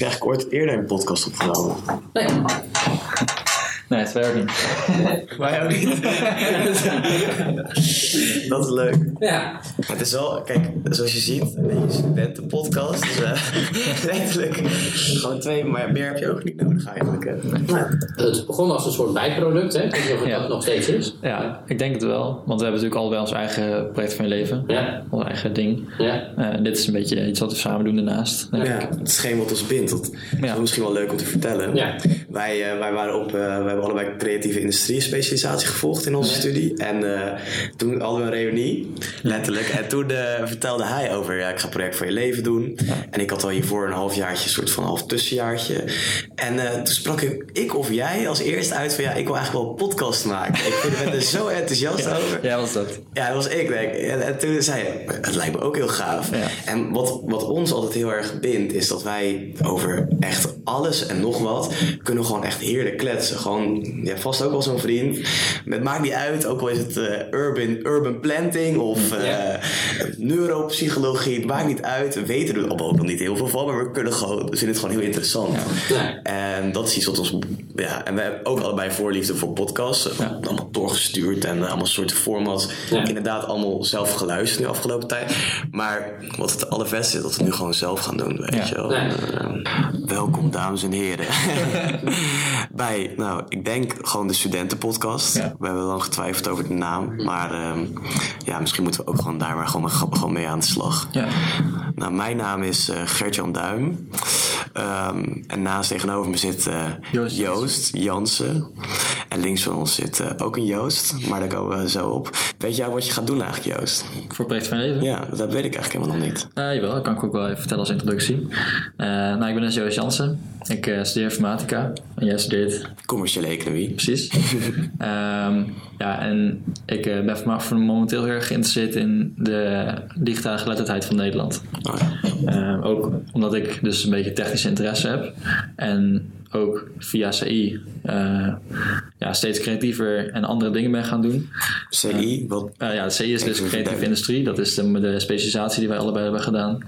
eigenlijk ooit eerder een podcast opgenomen? Nee. Nee, het werkt niet. Wij ook niet. dat is leuk. Ja. Het is wel, kijk, zoals je ziet, een studentenpodcast. Dus, eh, letterlijk gewoon twee, maar meer heb je ook niet nodig eigenlijk. hè. Het begon als een soort bijproduct, hè? Ik weet niet of het Ja. dat nog steeds is. Ja, ik denk het wel. Want we hebben natuurlijk allebei ons eigen project van je leven. Ja. Ons eigen ding. Ja. Eh, dit is een beetje iets wat we samen doen daarnaast. denk ik. Ja, het is geen wat ons bindt. Dat is Ja. misschien wel leuk om te vertellen. Ja. Wij, eh, wij, waren op, eh, wij hebben allebei creatieve industrie specialisatie gevolgd in onze studie. En eh, toen hadden we een reunie, letterlijk. En toen eh, vertelde hij over, ja, ik ga een project voor je leven doen. En ik had al hiervoor een halfjaartje, een soort van half tussenjaartje. En eh, toen sprak ik, ik of jij als eerste uit van, ja, ik wil eigenlijk wel een podcast maken. Ik ben er zo enthousiast over. Ja, wat is dat? Ja, dat was ik, denk ik. En, en toen zei hij, het lijkt me ook heel gaaf. Ja. En wat, wat ons altijd heel erg bindt, is dat wij over echt alles en nog wat kunnen gewoon echt heerlijk kletsen. Gewoon, je hebt vast ook wel zo'n vriend. Het maakt niet uit, ook al is het eh, urban, urban planting of eh, Ja. neuropsychologie. Het maakt niet uit. We weten er ook nog niet heel veel van, maar we kunnen gewoon, we vinden het gewoon heel interessant. Ja. En dat is iets wat ons, ja, en we hebben ook allebei voorliefde voor podcasts. Ja. Allemaal doorgestuurd en eh, allemaal soorten formats. Ja. Inderdaad, allemaal zelf geluisterd de afgelopen tijd. Maar wat het allerbeste is, dat we het nu gewoon zelf gaan doen, weet Ja. je wel. Ja. Eh, welkom, dames en heren. Bij, nou, ik denk gewoon de studentenpodcast. Ja. We hebben lang getwijfeld over de naam. Maar ehm, ja, misschien moeten we ook gewoon daar maar gewoon, gewoon mee aan de slag. Ja. Nou, mijn naam is eh Gert-Jan Duim. Ehm, en naast tegenover me zit eh, Joost Joost, Jansen. En links van ons zit eh, ook een Joost. Maar daar komen we zo op. Weet jij wat je gaat doen eigenlijk, Joost? Voor project van leven? Ja, dat weet ik eigenlijk helemaal nog niet. Eh, jawel, dat kan ik ook wel even vertellen als introductie. Nou, ik ben dus Joost Jansen. Ik eh, studeer informatica. En jij studeert Commerciële economie. precies. Ehm, ja, en ik eh, ben vanaf momenteel heel erg geïnteresseerd in de digitale geletterdheid van Nederland. Oh, ja. Ehm, ook omdat ik dus een beetje technische interesse heb. En ook via CI eh, ja, steeds creatiever en andere dingen ben gaan doen. CI, wat, Eh, ja, CI is dus creatieve industrie. Dat is de, de specialisatie die wij allebei hebben gedaan.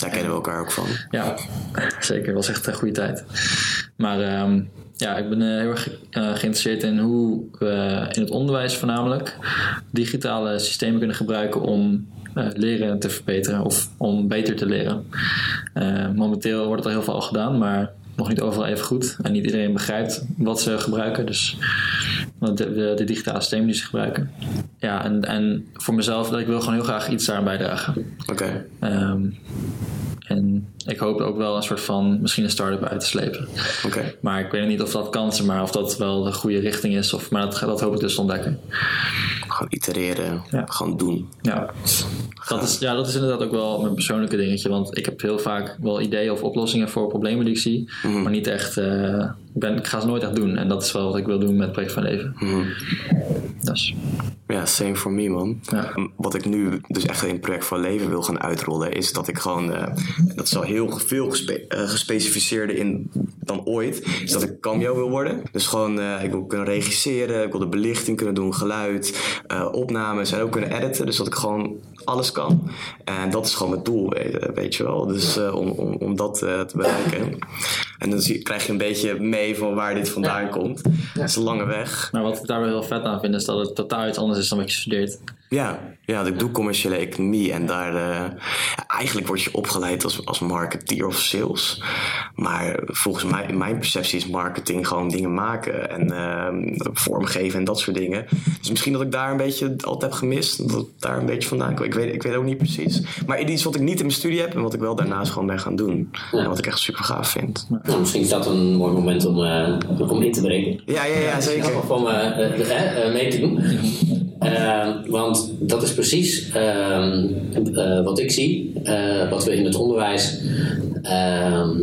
Daar kennen we elkaar ook van. Ja, zeker. was echt een goede tijd. Maar ehm, ja, ik ben eh, heel erg eh, geïnteresseerd in hoe we in het onderwijs voornamelijk digitale systemen kunnen gebruiken om eh, leren te verbeteren of om beter te leren. Momenteel wordt er heel veel al gedaan, maar nog niet overal even goed. En niet iedereen begrijpt wat ze gebruiken. Dus de, de, de digitale systemen die ze gebruiken. Ja, en, en voor mezelf, dat ik wil gewoon heel graag iets daaraan bijdragen. Oké. Ehm, en ik hoop ook wel een soort van misschien een start-up uit te slepen. Oké. Maar ik weet niet of dat kan, maar of dat wel de goede richting is. Of, maar dat, dat hoop ik dus te ontdekken. Gewoon itereren. Ja. Gewoon doen. Ja. Dat is, ja, dat is inderdaad ook wel mijn persoonlijke dingetje. Want ik heb heel vaak wel ideeën of oplossingen voor problemen die ik zie. Maar niet echt, eh, ik, ben, ik ga ze nooit echt doen. En dat is wel wat ik wil doen met het project van leven. Dus, Ja, same for me, man. Ja. Wat ik nu dus echt in het project van leven wil gaan uitrollen, is dat ik gewoon, eh, dat is heel veel gespe eh, gespecificeerder in dan ooit, is dat ik cameo wil worden. Dus gewoon, eh, ik wil kunnen regisseren, ik wil de belichting kunnen doen, geluid, eh, opnames en ook kunnen editen. Dus dat ik gewoon alles kan. En dat is gewoon mijn doel, weet, weet je wel. Dus eh, om, om, om dat eh, te bereiken. En dan zie, krijg je een beetje mee van waar dit vandaan komt. Het is een lange weg. maar wat ik daar wel heel vet aan vind, is dat het totaal iets anders is dan wat je studeert. Ja, ja, ik doe commerciële economie en daar eh, ja, eigenlijk word je opgeleid als, als marketeer of sales. Maar volgens mij, in mijn perceptie is marketing gewoon dingen maken en ehm, vormgeven en dat soort dingen. Dus misschien dat ik daar een beetje altijd heb gemist, dat het daar een beetje vandaan komt. Ik weet, ik weet ook niet precies. Maar iets wat ik niet in mijn studie heb en wat ik wel daarnaast gewoon ben gaan doen. En wat ik echt super gaaf vind. Nou, misschien is dat een mooi moment om, eh, om in te breken. Ja, ja, ja, zeker. Of om eh, eh, eh, mee te doen. Eh, want dat is precies ehm, eh, wat ik zie, eh, wat we in het onderwijs ehm,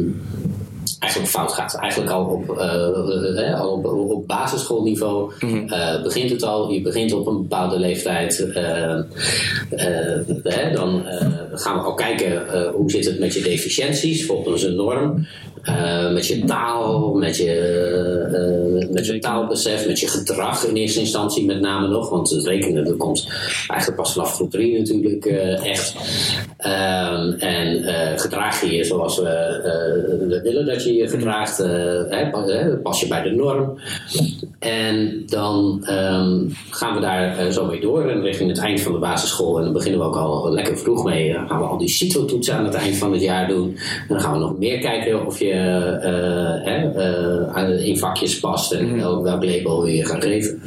eigenlijk fout gaat. Eigenlijk al op, eh, al op, op basisschoolniveau eh, begint het al. Je begint op een bepaalde leeftijd. eh, dan gaan we al kijken hoe zit het met je deficiënties volgens een norm. Eh, met je taal, met je, eh, met je taalbesef, met je gedrag in eerste instantie met name nog. Want het rekenen dat komt eigenlijk pas vanaf groep 3 natuurlijk eh, echt. Ehm, en gedraag je je zoals we, we willen dat je je gedraagt. hè, pas, hè, pas je bij de norm. En dan ehm, gaan we daar zo mee door. En richting het eind van de basisschool. En dan beginnen we ook al lekker vroeg mee. Dan gaan we al die CITO-toetsen aan het eind van het jaar doen. En dan gaan we nog meer kijken of je eh, eh, aan- in vakjes past. En welk, welk label wil je gaan geven.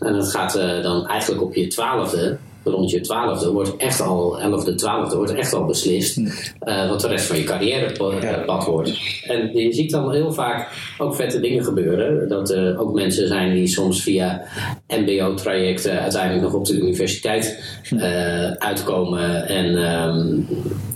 En dat gaat eh, dan eigenlijk op je twaalfde rond je twaalfde wordt echt al, elfde, twaalfde wordt echt al beslist eh, wat de rest van je carrièrepad wordt. En je ziet dan heel vaak ook vette dingen gebeuren. Dat er ook mensen zijn die soms via mbo-trajecten uiteindelijk nog op de universiteit eh, uitkomen. En, ehm,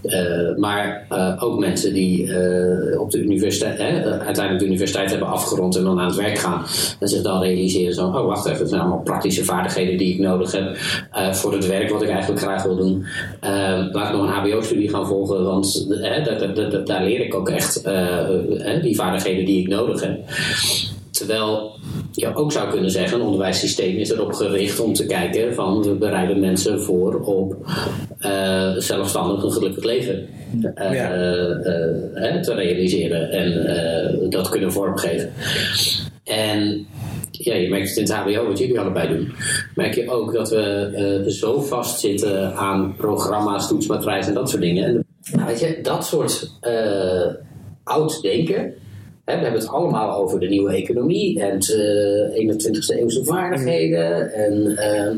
eh, maar eh, ook mensen die eh, op de universiteit, hè, uiteindelijk de universiteit hebben afgerond en dan aan het werk gaan. En zich dan realiseren zo, oh wacht even, het zijn allemaal praktische vaardigheden die ik nodig heb voor het werk wat ik eigenlijk graag wil doen. Laat ik nog een hbo-studie gaan volgen, want daar- daar- leer ik ook echt die vaardigheden die ik nodig heb. Terwijl je ook zou kunnen zeggen, een onderwijssysteem is erop gericht om te kijken van we bereiden mensen voor op eh, zelfstandig een gelukkig leven eh, Ja. eh, te realiseren en dat kunnen vormgeven. En ja, je merkt het in het HBO, wat jullie allebei doen, merk je ook dat we zo vastzitten aan programma's, toetsmatrijs en dat soort dingen. En nou, weet je, dat soort oud denken. We hebben het allemaal over de nieuwe economie en de 21ste eeuwse vaardigheden. En ehm, eh,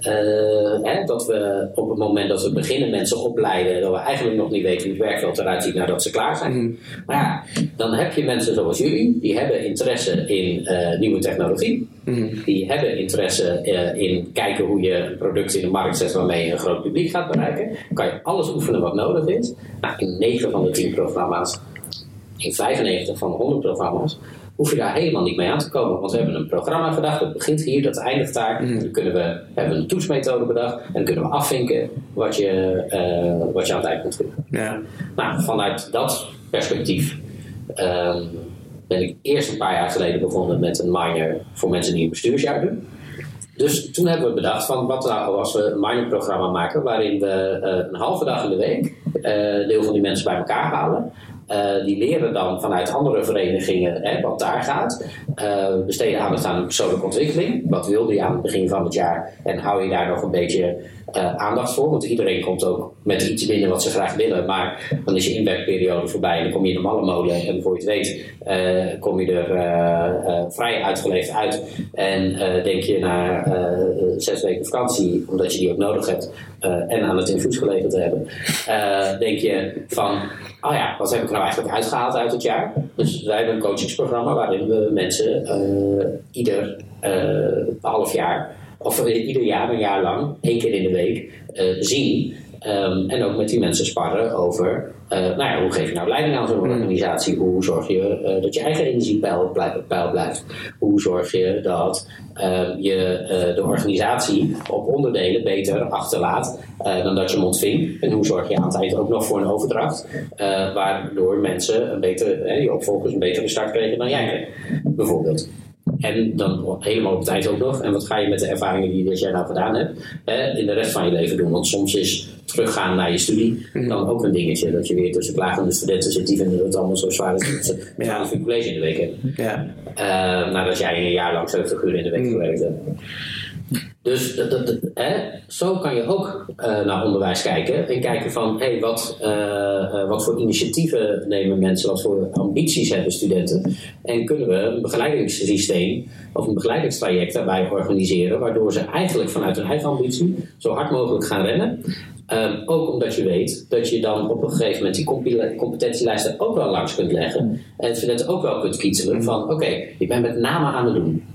hè, dat we op het moment dat we beginnen mensen opleiden, dat we eigenlijk nog niet weten hoe het werkveld eruit ziet nadat ze klaar zijn. Maar ja, dan heb je mensen zoals jullie, die hebben interesse in eh, nieuwe technologie. Die hebben interesse eh, in kijken hoe je een product in de markt zet waarmee je een groot publiek gaat bereiken. Kan je alles oefenen wat nodig is. Nou, in 9 van de 10 programma's in 95 van de 100 programma's hoef je daar helemaal niet mee aan te komen. Want we hebben een programma gedacht, dat begint hier, dat eindigt daar. Dan kunnen we, hebben we een toetsmethode bedacht en dan kunnen we afvinken wat je, eh, wat je aan het eind moet doen. Ja. Nou, vanuit dat perspectief ehm, ben ik eerst een paar jaar geleden begonnen met een minor voor mensen die een bestuursjaar doen. Dus toen hebben we bedacht van wat nou als we een minorprogramma maken waarin we eh, een halve dag in de week eh, deel van die mensen bij elkaar halen. Eh, die leren dan vanuit andere verenigingen hè, wat daar gaat. Eh, besteden aandacht aan persoonlijke ontwikkeling. Wat wilde je aan het begin van het jaar? En hou je daar nog een beetje eh, aandacht voor? Want iedereen komt ook met iets binnen wat ze graag willen. Maar dan is je inwerkperiode voorbij en dan kom je in de mallenmolen. En voor je het weet eh, kom je er eh, vrij uitgeleefd uit. En denk je na zes weken vakantie, omdat je die ook nodig hebt. en aan het infuus geleverd te hebben. denk je van, oh ja, wat heb ik nou eigenlijk uitgehaald uit het jaar? Dus wij hebben een coachingsprogramma waarin we mensen ieder half jaar, of ieder jaar, een jaar lang, één keer in de week eh, zien. Ehm, en ook met die mensen sparren over, eh, nou ja, hoe geef je nou leiding aan zo'n organisatie? Hoe zorg je eh, dat je eigen energiepeil peil blijft? Hoe zorg je dat ehm, je de organisatie op onderdelen beter achterlaat dan dat je hem ontving? En hoe zorg je aan het eind ook nog voor een overdracht? waardoor mensen een betere, die opvolgers een betere start kregen dan jij kreeg, bijvoorbeeld. En dan helemaal op het eind ook nog. En wat ga je met de ervaringen die dat jij nou gedaan hebt, hè, in de rest van je leven doen? Want soms is teruggaan naar je studie dan ook een dingetje. Dat je weer tussen klagende studenten zit, die vinden het allemaal zo zwaar dat ze met Ja. een college in de week hebben. Ja. Eh, nadat jij een jaar lang 70 uur in de week gewerkt hebt. Dus hè, zo kan je ook eh, naar onderwijs kijken en kijken van hey, wat, eh, eh, wat voor initiatieven nemen mensen, wat voor ambities hebben studenten en kunnen we een begeleidingssysteem of een begeleidingstraject daarbij organiseren waardoor ze eigenlijk vanuit hun eigen ambitie zo hard mogelijk gaan rennen. Ehm, ook omdat je weet dat je dan op een gegeven moment die competentielijsten ook wel langs kunt leggen en studenten ook wel kunt kietelen van oké, je bent met name aan het doen.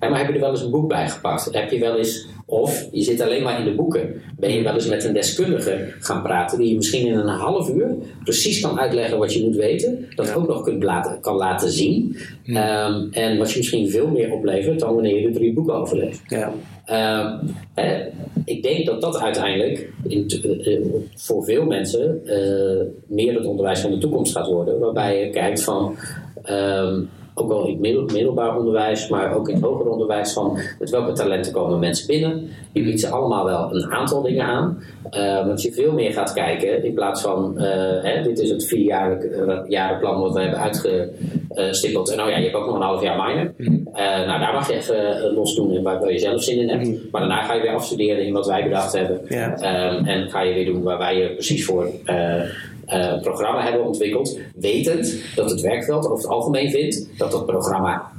Ja, maar heb je er wel eens een boek bij gepakt? Heb je wel eens, of je zit alleen maar in de boeken, ben je wel eens met een deskundige gaan praten die je misschien in een half uur precies kan uitleggen wat je moet weten, dat ook nog kunt laten, kan laten zien. Ehm, en wat je misschien veel meer oplevert dan wanneer je er drie boeken over leest. Ja. Ehm, ik denk dat dat uiteindelijk in, eh, eh, voor veel mensen eh, meer het onderwijs van de toekomst gaat worden. Waarbij je kijkt van, ehm, ook wel in het middel, middelbaar onderwijs, maar ook in het hoger onderwijs, van met welke talenten komen mensen binnen. Je biedt ze allemaal wel een aantal dingen aan. Uh, want je veel meer gaat kijken in plaats van, uh, hè, dit is het vierjarenplan wat we hebben uitgestippeld. En nou ja, je hebt ook nog een half jaar minor. Uh, nou, daar mag je even los doen en waar je zelf zin in hebt. Maar daarna ga je weer afstuderen in wat wij bedacht hebben. Um, en ga je weer doen waar wij je precies voor uh, programma hebben ontwikkeld, wetend dat het werkveld over het algemeen vindt dat dat programma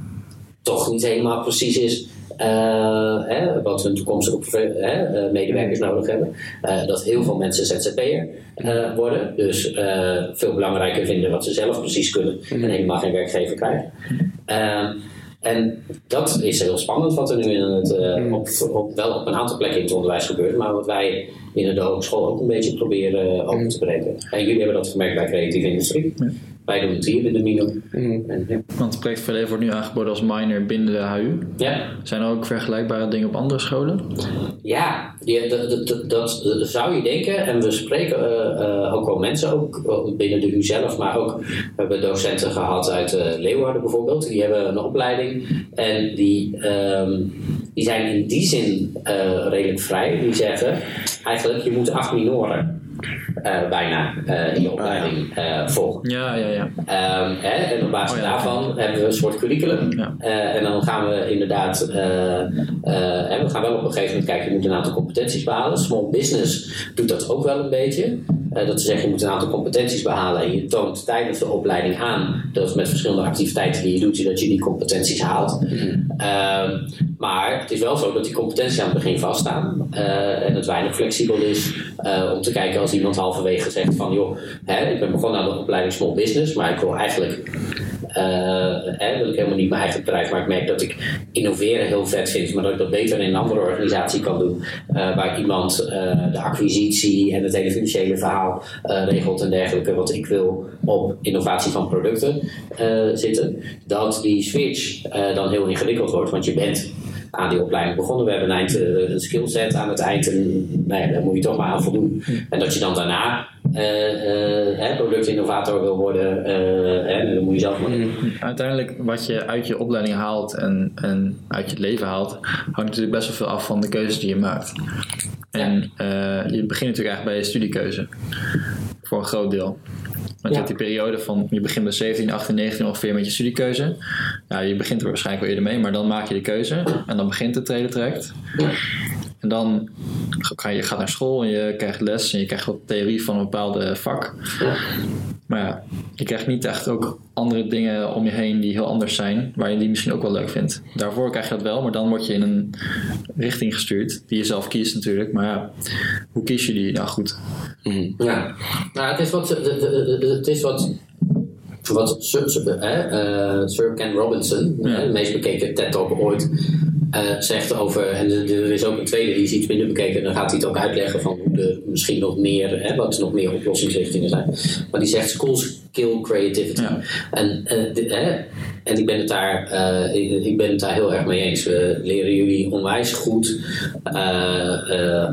toch niet helemaal precies is uh, hè, wat hun toekomstige hè, medewerkers nodig hebben. Uh, dat heel veel mensen ZZP'er uh, worden, dus veel belangrijker vinden wat ze zelf precies kunnen en helemaal geen werkgever krijgen. En dat is heel spannend wat er nu in het, uh, op, op, wel op een aantal plekken in het onderwijs gebeurt, maar wat wij binnen de hogeschool ook een beetje proberen open te breken. En jullie hebben dat gemerkt bij creatieve industrie. Wij doen het hier in de Mino. Mm. En, ja. Want het project Verleven wordt nu aangeboden als minor binnen de HU. Ja. Zijn er ook vergelijkbare dingen op andere scholen? Ja, die, dat, dat, dat, zou je denken. En we spreken uh, uh, ook wel mensen, ook binnen de HU zelf, maar ook we hebben docenten gehad uit uh, Leeuwarden bijvoorbeeld. Die hebben een opleiding en die, um, die zijn in die zin redelijk vrij. Die zeggen eigenlijk, je moet acht minoren uh, bijna uh, in je opleiding uh, volgen. Ja, ja, ja. Um, hè, en op basis oh, ja, daarvan hebben we een soort curriculum. Ja. en dan gaan we inderdaad, we gaan wel op een gegeven moment kijken, je moet een aantal competenties behalen. Small business doet dat ook wel een beetje. Dat ze zeggen, je moet een aantal competenties behalen en je toont tijdens de opleiding aan dat met verschillende activiteiten die je doet, dat je die competenties haalt. Mm -hmm. maar het is wel zo dat die competenties aan het begin vaststaan en het weinig flexibel is om te kijken als iemand halverwege zegt van joh, hè, ik ben begonnen aan de opleiding Small Business, maar ik wil eigenlijk wil ik helemaal niet mijn eigen bedrijf, maar ik merk dat ik innoveren heel vet vind, maar dat ik dat beter in een andere organisatie kan doen, uh, waar iemand uh, de acquisitie en het hele financiële verhaal regelt en dergelijke, wat ik wil op innovatie van producten zitten, dat die switch dan heel ingewikkeld wordt, want je bent aan die opleiding begonnen. We hebben een, eind, een skillset aan het eind en nou ja, daar moet je toch maar aan voldoen. En dat je dan daarna uh, uh, productinnovator wil worden, uh, hè, dan moet je zelf maar doen. Uiteindelijk wat je uit je opleiding haalt en, en uit je leven haalt, hangt natuurlijk best wel veel af van de keuzes die je maakt. En je begint natuurlijk eigenlijk bij je studiekeuze. Voor een groot deel. Want je hebt die periode van, je begint bij 17, 18, 19 ongeveer met je studiekeuze. Ja, je begint er waarschijnlijk wel eerder mee, maar dan maak je de keuze. En dan begint het tweede traject. En dan ga je gaat naar school en je krijgt les en je krijgt wat theorie van een bepaalde vak. Maar ja, je krijgt niet echt ook andere dingen om je heen die heel anders zijn, waar je die misschien ook wel leuk vindt. Daarvoor krijg je dat wel, maar dan word je in een richting gestuurd, die je zelf kiest natuurlijk. Maar ja, hoe kies je die? Nou goed. Mm. Ja, nou, het is wat, het is wat wat Sir, Sir, uh, Sir Ken Robinson, ja. de meest bekeken TED-talk ooit, uh, zegt over, en er is ook een tweede die is iets minder bekeken, en dan gaat hij het ook uitleggen van hoe er misschien nog meer, hè, wat nog meer oplossingsrichtingen zijn. Maar die zegt schools kill creativity. Ja. En, uh, hè, en ik ben, het daar, uh, ik, ik, ben het daar heel erg mee eens. We leren jullie onwijs goed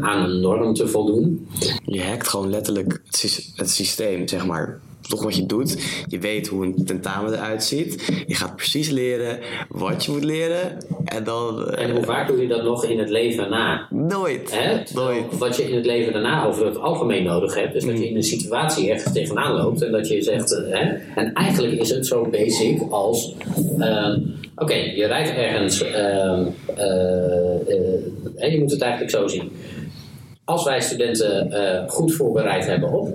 aan een norm te voldoen. Je hackt gewoon letterlijk het systeem, zeg maar toch wat je doet. Je weet hoe een tentamen eruit ziet. Je gaat precies leren wat je moet leren. En, dan, en hoe vaak doe je dat nog in het leven na? Nooit. Nooit. Wat je in het leven daarna over het algemeen nodig hebt. is dat je in een situatie ergens tegenaan loopt. En dat je zegt... Hè? En eigenlijk is het zo basic als... Uh, Oké, okay, je rijdt ergens... Uh, uh, je moet het eigenlijk zo zien. Als wij studenten goed voorbereid hebben op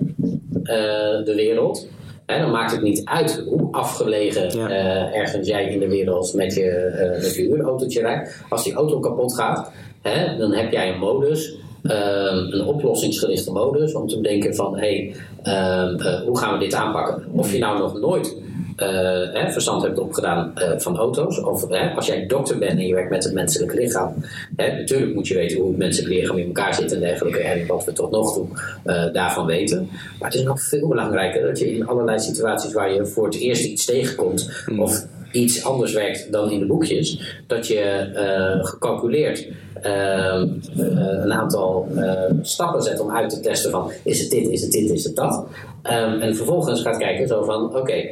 de wereld. Hè, dan maakt het niet uit hoe afgelegen ja. uh, ergens jij in de wereld met je, uh, met je huurautootje rijdt. Als die auto kapot gaat, hè, dan heb jij een modus. een oplossingsgerichte modus om te denken van hé, hey, hoe gaan we dit aanpakken? Of je nou nog nooit hè, verstand hebt opgedaan uh, van auto's. Of als jij dokter bent en je werkt met het menselijk lichaam. Hè, natuurlijk moet je weten hoe het menselijk lichaam in elkaar zit en dergelijke. En wat we tot nog toe uh, daarvan weten. Maar het is nog veel belangrijker dat je in allerlei situaties waar je voor het eerst iets tegenkomt. Mm. Of iets anders werkt dan in de boekjes. Dat je eh, gecalculeerd ehm, eh, een aantal eh, stappen zet om uit te testen van is het dit, is het dit, is het dat. Ehm, en vervolgens gaat kijken zo van oké,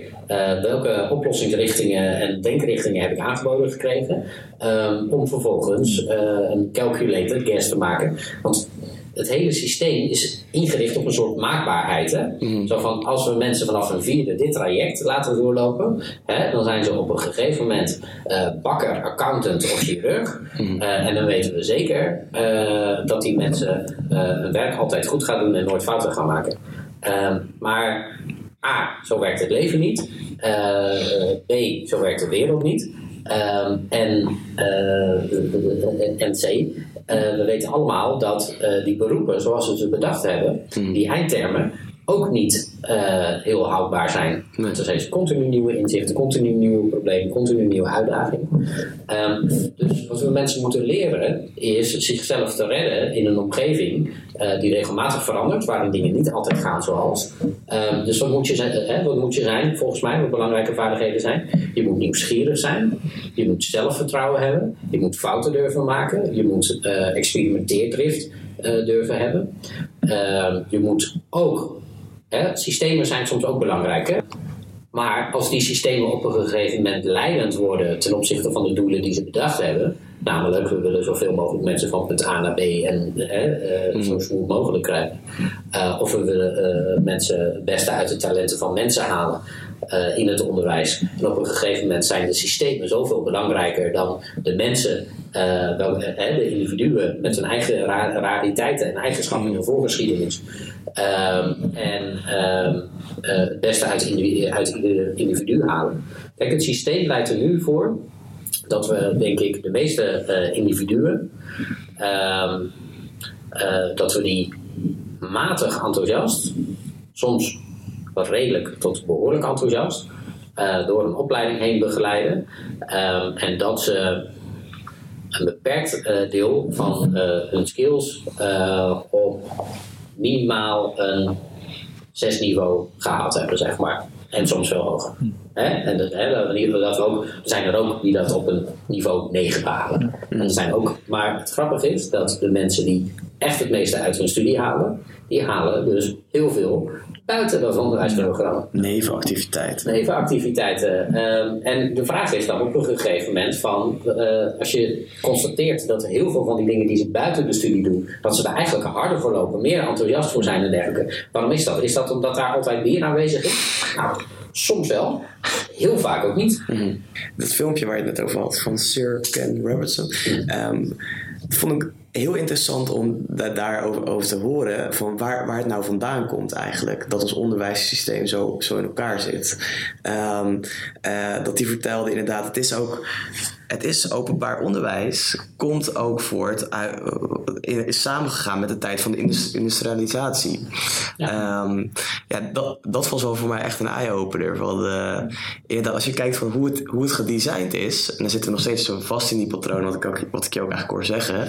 welke oplossingsrichtingen en denkrichtingen heb ik aangeboden gekregen. Ehm, om vervolgens een calculated guess te maken. Want het hele systeem is ingericht op een soort maakbaarheid. Hè? Zo van, als we mensen vanaf een vierde dit traject laten doorlopen, hè, dan zijn ze op een gegeven moment eh, bakker, accountant of chirurg. Eh, en dan weten we zeker eh, dat die mensen hun werk altijd goed gaan doen en nooit fouten gaan maken. Ehm, maar A, zo werkt het leven niet. B, zo werkt de wereld niet. Ehm, en, en C, we weten allemaal dat eh, die beroepen zoals we ze bedacht hebben, die eindtermen, ook niet eh, heel houdbaar zijn. Nee. Er zijn continu nieuwe inzichten, continu nieuwe problemen, continu nieuwe uitdagingen. Ehm, dus wat we mensen moeten leren is zichzelf te redden in een omgeving eh, die regelmatig verandert, waarin dingen niet altijd gaan zoals. Ehm, dus wat moet, je zijn, eh, wat moet je zijn, volgens mij, wat belangrijke vaardigheden zijn? Je moet nieuwsgierig zijn, je moet zelfvertrouwen hebben, je moet fouten durven maken, je moet eh experimenteerdrift durven hebben. Ehm, je moet ook, hè, systemen zijn soms ook belangrijk. Hè? Maar als die systemen op een gegeven moment leidend worden ten opzichte van de doelen die ze bedacht hebben, namelijk we willen zoveel mogelijk mensen van punt A naar B en hè, eh, zo smooth mogelijk krijgen, Eh, of we willen eh, mensen het beste uit de talenten van mensen halen eh, in het onderwijs. En op een gegeven moment zijn de systemen zoveel belangrijker dan de mensen, eh, wel, eh, de individuen met hun eigen ra- rariteiten en eigenschappen hun voorgeschiedenis. Ehm, en ehm, eh, het beste uit, ieder individu halen. Kijk, het systeem leidt er nu voor dat we, denk ik, de meeste individuen, ehm, eh, dat we die matig enthousiast, soms wat redelijk tot behoorlijk enthousiast, eh, door een opleiding heen begeleiden. Ehm, en dat ze een beperkt eh, deel van eh, hun skills op minimaal een zes niveau gehaald hebben, zeg maar. En soms veel hoger. Hè? En dat, hè, dat, dat we ook, er zijn er ook die dat op een niveau 9 behalen. En er zijn ook, maar het grappige is dat de mensen die echt het meeste uit hun studie halen, die halen dus heel veel buiten dat onderwijsprogramma. Nevenactiviteit. Nevenactiviteiten. Ehm, en de vraag is dan op een gegeven moment van, eh, als je constateert dat heel veel van die dingen die ze buiten de studie doen, dat ze er eigenlijk harder voor lopen, meer enthousiast voor zijn en dergelijke. Waarom is dat? Is dat omdat daar altijd meer aanwezig is? Nou, soms wel. Heel vaak ook niet. Dat filmpje waar je het net over had van Sir Ken Robertson. dat vond ik heel interessant om da daarover over te horen. Van waar, waar het nou vandaan komt eigenlijk. Dat ons onderwijssysteem zo, zo in elkaar zit. Ehm, eh, dat die vertelde inderdaad, het is ook... Het is openbaar onderwijs, komt ook voort, eh, is samengegaan met de tijd van de indus- industrialisatie. Ja, ja dat, dat was wel voor mij echt een eye-opener. Van, eh, als je kijkt van hoe het, hoe het gedesigned is, en dan zitten we nog steeds zo vast in die patronen, wat ik, ook, wat ik je ook eigenlijk hoor zeggen,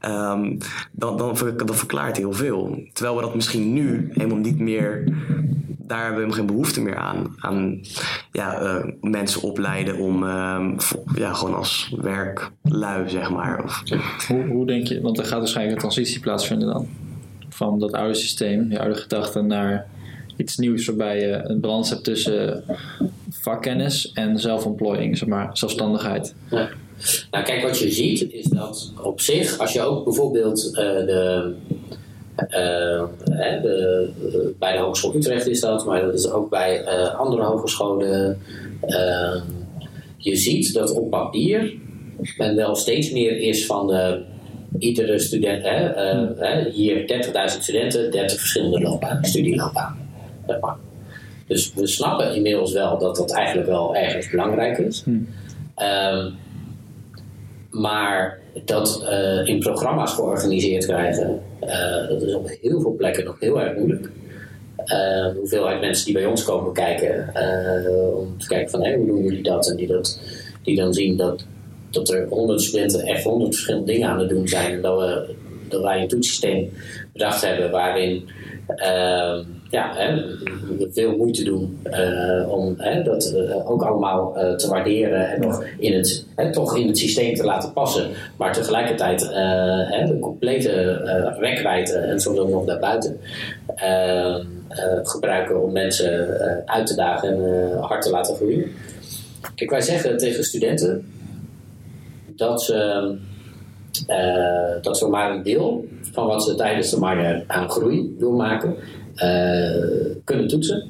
ehm, dan, dan, ver- dan verklaart heel veel. Terwijl we dat misschien nu helemaal niet meer daar hebben we geen behoefte meer aan. Aan ja, eh, mensen opleiden om ehm, ja, gewoon als werklui, zeg maar. Of, Hoe, hoe denk je, want er gaat waarschijnlijk een transitie plaatsvinden dan. Van dat oude systeem, die oude gedachten, naar iets nieuws waarbij je een balans hebt tussen vakkennis en zelfontplooiing, zeg maar, zelfstandigheid. Ja. Nou, kijk, wat je ziet is dat op zich, als je ook bijvoorbeeld eh, de, eh, hè, de, eh, bij de Hogeschool Utrecht is dat, maar dat is ook bij eh, andere hogescholen. Eh, je ziet dat op papier men wel steeds meer is van de, iedere student, hè, eh, hè, hier 30.000 studenten, 30 verschillende loopbanen, studieloopbanen. Dus we snappen inmiddels wel dat dat eigenlijk wel ergens belangrijk is. Ehm, maar dat eh, in programma's georganiseerd krijgen, eh, dat is op heel veel plekken nog heel erg moeilijk. Eh, de hoeveelheid mensen die bij ons komen kijken, eh, om te kijken van hé, hoe doen jullie dat? En die, dat, die dan zien dat, dat er honderd studenten echt honderd verschillende dingen aan het doen zijn. En dat, we, dat wij een toetssysteem bedacht hebben waarin ehm, ja, hè, veel moeite doen uh, om hè, dat uh, ook allemaal uh, te waarderen en nog in het, hè, toch in het systeem te laten passen. Maar tegelijkertijd hè, de complete rekwijdte en soms ook nog daarbuiten gebruiken om mensen uit te dagen en hard te laten groeien. Kijk, wij zeggen tegen studenten dat ze, dat ze maar een deel van wat ze tijdens de minor aan groei doormaken eh, kunnen toetsen.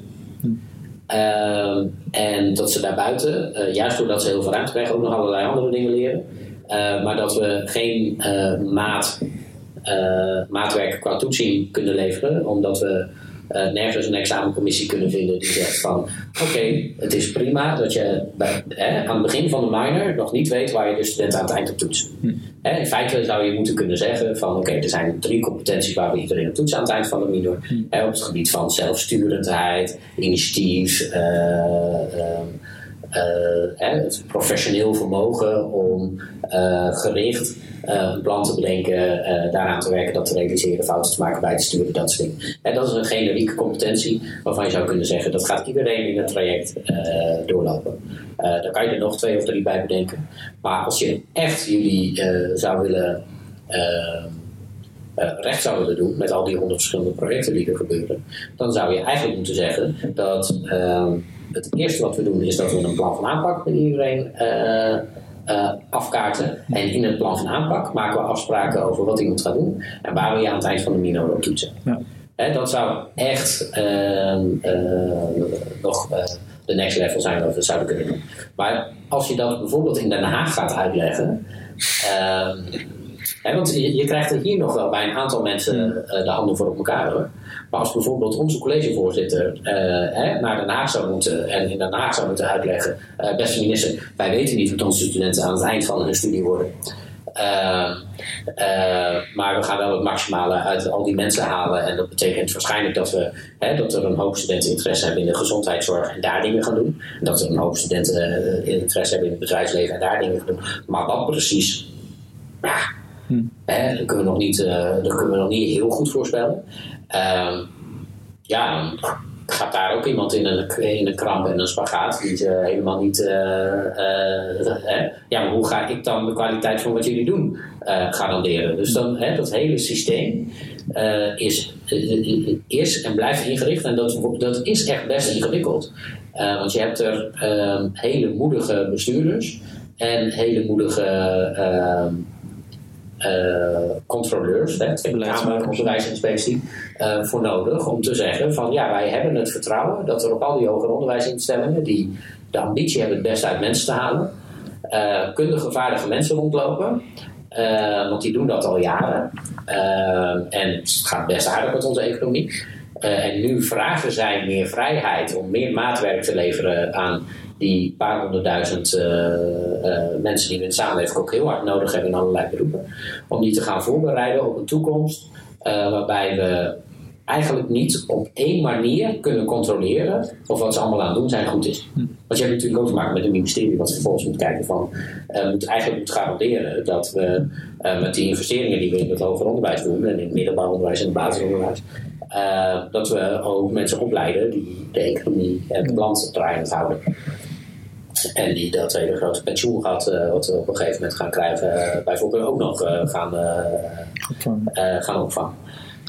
En dat ze daarbuiten, uh, juist doordat ze heel veel ruimte krijgen, ook nog allerlei andere dingen leren. Maar dat we geen maat, maatwerk qua toetsing kunnen leveren, omdat we uh, nergens een examencommissie kunnen vinden die zegt van oké, het is prima dat je bij, hè, aan het begin van de minor nog niet weet waar je de student aan het eind op toetst. Hm. Hè, in feite zou je moeten kunnen zeggen van oké, er zijn drie competenties waar we iedereen op toetsen aan het eind van de minor. Hm. Hè, op het gebied van zelfsturendheid, initiatief, uh, het professioneel vermogen om gericht uh, een plan te bedenken, uh, daaraan te werken, dat te realiseren, fouten te maken, bij te sturen, dat soort dingen. En dat is een generieke competentie waarvan je zou kunnen zeggen dat gaat iedereen in het traject uh, doorlopen. daar kan je er nog twee of drie bij bedenken. Maar als je echt jullie zou willen recht zou willen doen met al die honderd verschillende projecten die er gebeuren, dan zou je eigenlijk moeten zeggen dat ehm, het eerste wat we doen is dat we een plan van aanpak met iedereen uh, afkaarten. En in het plan van aanpak maken we afspraken over wat iemand gaat doen en waar we je aan het eind van de mino op toetsen. Ja. dat zou echt uh, nog uh, de next level zijn dat we zouden kunnen doen. Maar als je dat bijvoorbeeld in Den Haag gaat uitleggen. Want je, je, krijgt er hier nog wel bij een aantal mensen de handen voor op elkaar hoor. Maar als bijvoorbeeld onze collegevoorzitter uh, hè, naar Den Haag zou moeten en in Den Haag zou moeten uitleggen, uh, beste minister, wij weten niet wat onze studenten aan het eind van hun studie worden. Uh, maar we gaan wel het maximale uit al die mensen halen. En dat betekent waarschijnlijk dat, we, hè, dat er een hoop studenten interesse hebben in de gezondheidszorg en daar dingen gaan doen. En dat er een hoop studenten interesse hebben in het bedrijfsleven en daar dingen gaan doen. Maar wat precies, ja, hm. hè, dat, kunnen we nog niet, dat kunnen we nog niet heel goed voorspellen. Um, ja, gaat daar ook iemand in een, kramp en een spagaat die helemaal niet. Uh, ja, maar hoe ga ik dan de kwaliteit van wat jullie doen garanderen? Dus dan, dat hele systeem is, is en blijft ingericht en dat, dat is echt best ingewikkeld. want je hebt er ehm, hele moedige bestuurders en hele moedige ehm, controleurs, hè, Kamer Onderwijsinspectie, uh, voor nodig om te zeggen van ja, wij hebben het vertrouwen dat er op al die hoger onderwijsinstellingen die de ambitie hebben het best uit mensen te halen, uh, kundige, vaardige mensen rondlopen. want die doen dat al jaren. en het gaat best aardig met onze economie. en nu vragen zij meer vrijheid om meer maatwerk te leveren aan die paar honderdduizend uh, uh, mensen die we in de samenleving ook heel hard nodig hebben in allerlei beroepen, om die te gaan voorbereiden op een toekomst uh, waarbij we eigenlijk niet op één manier kunnen controleren of wat ze allemaal aan het doen zijn goed is. Hm. Want je hebt natuurlijk ook te maken met een ministerie wat vervolgens moet kijken van, moet eigenlijk moet garanderen dat we met die investeringen die we in het hoger onderwijs doen en in het middelbaar onderwijs en het basisonderwijs, dat we ook mensen opleiden die de economie en het land draaiend houden. En die dat hele grote pensioen gehad, uh, wat we op een gegeven moment gaan krijgen, uh, bijvoorbeeld ook nog uh, gaan, opvangen. gaan opvangen.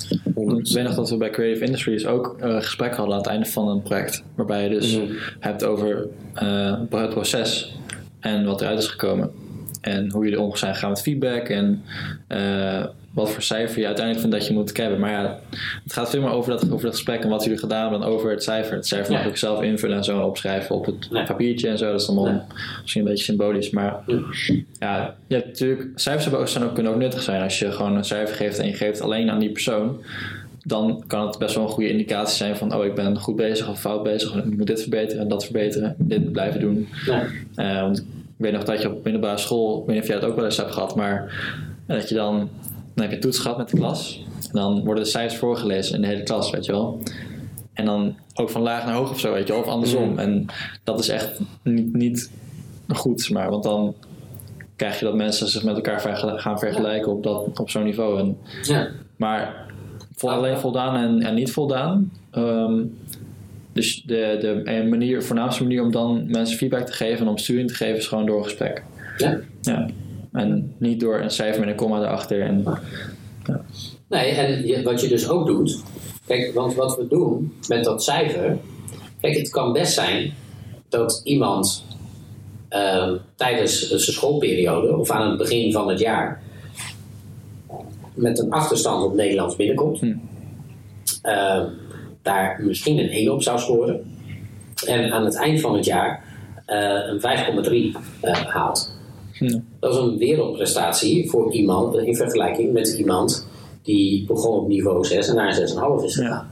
Ik weet nog dat we bij Creative Industries ook gesprek hadden aan het einde van een project. Waarbij je dus mm. hebt over het proces en wat eruit is gekomen. En hoe jullie om zijn gegaan met feedback en wat voor cijfer je uiteindelijk vindt dat je moet hebben. Maar ja, het gaat veel meer over dat, over dat gesprek en wat jullie gedaan hebben dan over het cijfer. Het cijfer mag ik zelf invullen en zo opschrijven op het papiertje en zo. Dat is dan misschien een beetje symbolisch. Maar ja, je hebt natuurlijk, cijfers zijn ook, kunnen ook nuttig zijn. Als je gewoon een cijfer geeft en je geeft alleen aan die persoon dan kan het best wel een goede indicatie zijn van oh ik ben goed bezig of fout bezig, ik moet dit verbeteren en dat verbeteren, dit blijven doen. Ja. Uh, want ik weet nog dat je op middelbare school, ik weet niet of jij dat ook wel eens hebt gehad, maar dat je dan dan heb je toets gehad met de klas. En dan worden de cijfers voorgelezen in de hele klas, weet je wel. En dan ook van laag naar hoog of zo, weet je wel. Of andersom. Mm. En dat is echt niet, niet goed, maar. Want dan krijg je dat mensen zich met elkaar gaan vergelijken op, dat, op zo'n niveau. En, ja. Maar vol, alleen voldaan en, en niet voldaan. Ehm, dus de, de manier, voornaamste manier om dan mensen feedback te geven en om sturing te geven is gewoon door een gesprek. Ja. Ja. En niet door een cijfer met een komma erachter. En, Nee, en wat je dus ook doet. Kijk, want wat we doen met dat cijfer. Kijk, het kan best zijn dat iemand ehm, tijdens zijn schoolperiode of aan het begin van het jaar met een achterstand op Nederlands binnenkomt. Hm. Ehm, daar misschien een 1 op zou scoren. En aan het eind van het jaar eh, een 5,3 eh, haalt. Ja. Dat is een wereldprestatie voor iemand in vergelijking met iemand die begon op niveau 6 en naar 6,5 is gegaan.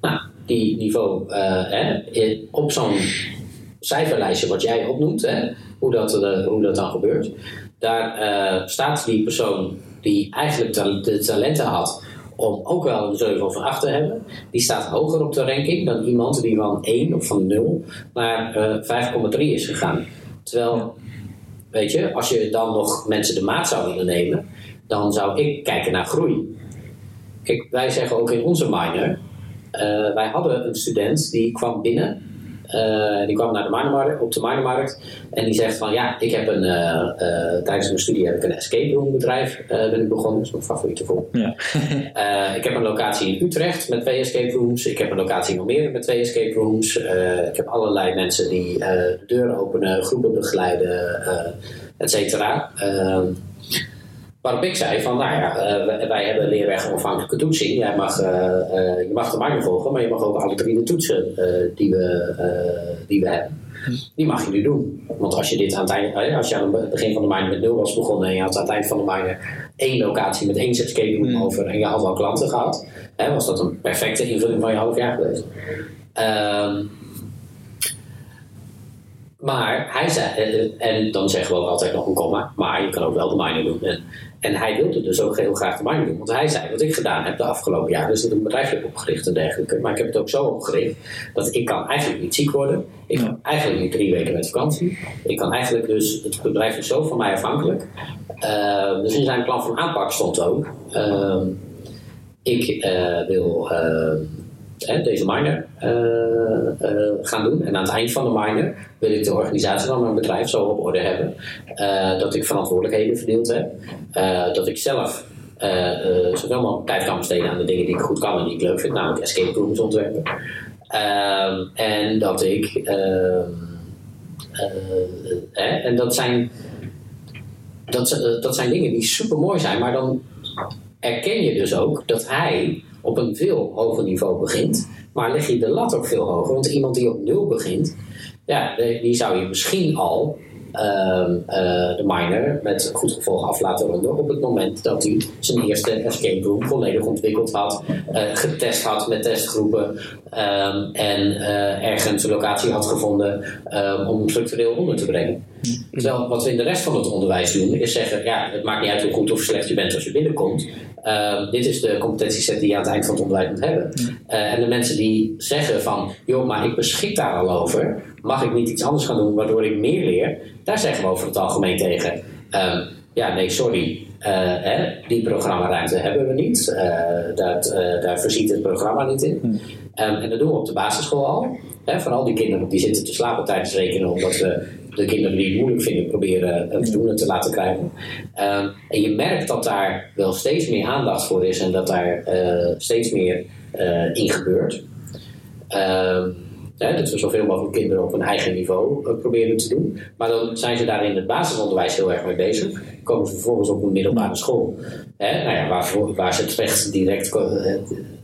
Nou, die niveau eh, hè, op zo'n cijferlijstje wat jij opnoemt, hè, hoe, dat, eh, hoe dat dan gebeurt, daar eh, staat die persoon die eigenlijk de talenten had om ook wel een 7 of een 8 te hebben, die staat hoger op de ranking dan iemand die van 1 of van 0 naar eh 5,3 is gegaan. Terwijl Weet je, als je dan nog mensen de maat zou willen nemen, dan zou ik kijken naar groei. Wij zeggen ook in onze minor, eh, wij hadden een student die kwam binnen, eh, die kwam naar de minormarkt, op de minormarkt en die zegt van ja, ik heb een, eh, eh, tijdens mijn studie heb ik een escape room bedrijf ben ik begonnen, dat is mijn favoriete vorm. ja. Ik heb een locatie in Utrecht met twee escape rooms. Ik heb een locatie in Almere met twee escape rooms. Ik heb allerlei mensen die de deuren openen, groepen begeleiden, et cetera. Waarop ik zei van, nou ja, eh, wij, hebben leerweg onafhankelijke toetsing. Jij mag, eh, eh, je mag de minor volgen, maar je mag ook alle drie de toetsen die, we, die we hebben. Die mag je nu doen. Want als je dit aan het eind, als je aan het begin van de minor met nul was begonnen en je had aan het eind van de minor één locatie met één escape room over en je had al klanten gehad, hè, was dat een perfecte invulling van je half jaar geweest. Ehm, maar hij zei, eh, en dan zeggen we ook altijd nog een komma, maar je kan ook wel de minor doen. En, en hij wilde dus ook heel graag de minor doen, want hij zei wat ik gedaan heb de afgelopen jaren, dus dat ik een bedrijf heb opgericht en dergelijke. Maar ik heb het ook zo opgericht dat ik kan eigenlijk niet ziek worden. Ik kan eigenlijk niet drie weken met vakantie. Ik kan eigenlijk dus, het bedrijf is zo van mij afhankelijk. Uh, dus in zijn plan van aanpak stond ook, uh, ik uh, wil hè, deze minor uh, gaan doen. En aan het eind van de minor wil ik de organisatie van mijn bedrijf zo op orde hebben uh, dat ik verantwoordelijkheden verdeeld heb. dat ik zelf zoveel mogelijk tijd kan besteden aan de dingen die ik goed kan en die ik leuk vind, namelijk escape rooms ontwerpen. Ehm, en dat ik. ehm, en dat zijn. Dat, dat zijn dingen die super mooi zijn, maar dan erken je dus ook dat hij op een veel hoger niveau begint. Maar leg je de lat ook veel hoger. Want iemand die op nul begint, ja, die zou je misschien al uh, uh, de minor met goed gevolg af laten ronden op het moment dat hij zijn eerste escape room volledig ontwikkeld had, uh, getest had met testgroepen um, en uh, ergens een locatie had gevonden um, om structureel onder te brengen. Terwijl wat we in de rest van het onderwijs doen, is zeggen: ja, het maakt niet uit hoe goed of slecht je bent als je binnenkomt. Uh, dit is de competentieset die je aan het eind van het onderwijs moet hebben. Uh, en de mensen die zeggen van, joh, maar ik beschik daar al over, mag ik niet iets anders gaan doen waardoor ik meer leer? Daar zeggen we over het algemeen tegen. Uh, ja, nee, sorry. Hè, die programmaruimte hebben we niet. Dat, daar voorziet het programma niet in. Um, en dat doen we op de basisschool al. Hè, vooral die kinderen die zitten te slapen tijdens rekenen, omdat we de kinderen die het moeilijk vinden proberen het doen te laten krijgen. Um, en je merkt dat daar wel steeds meer aandacht voor is en dat daar uh, steeds meer uh, in gebeurt. Um, hè, dat we zoveel mogelijk kinderen op een eigen niveau uh, proberen te doen. Maar dan zijn ze daar in het basisonderwijs heel erg mee bezig. Komen ze vervolgens op een middelbare school. Hè, nou ja, waar, waar ze terecht direct,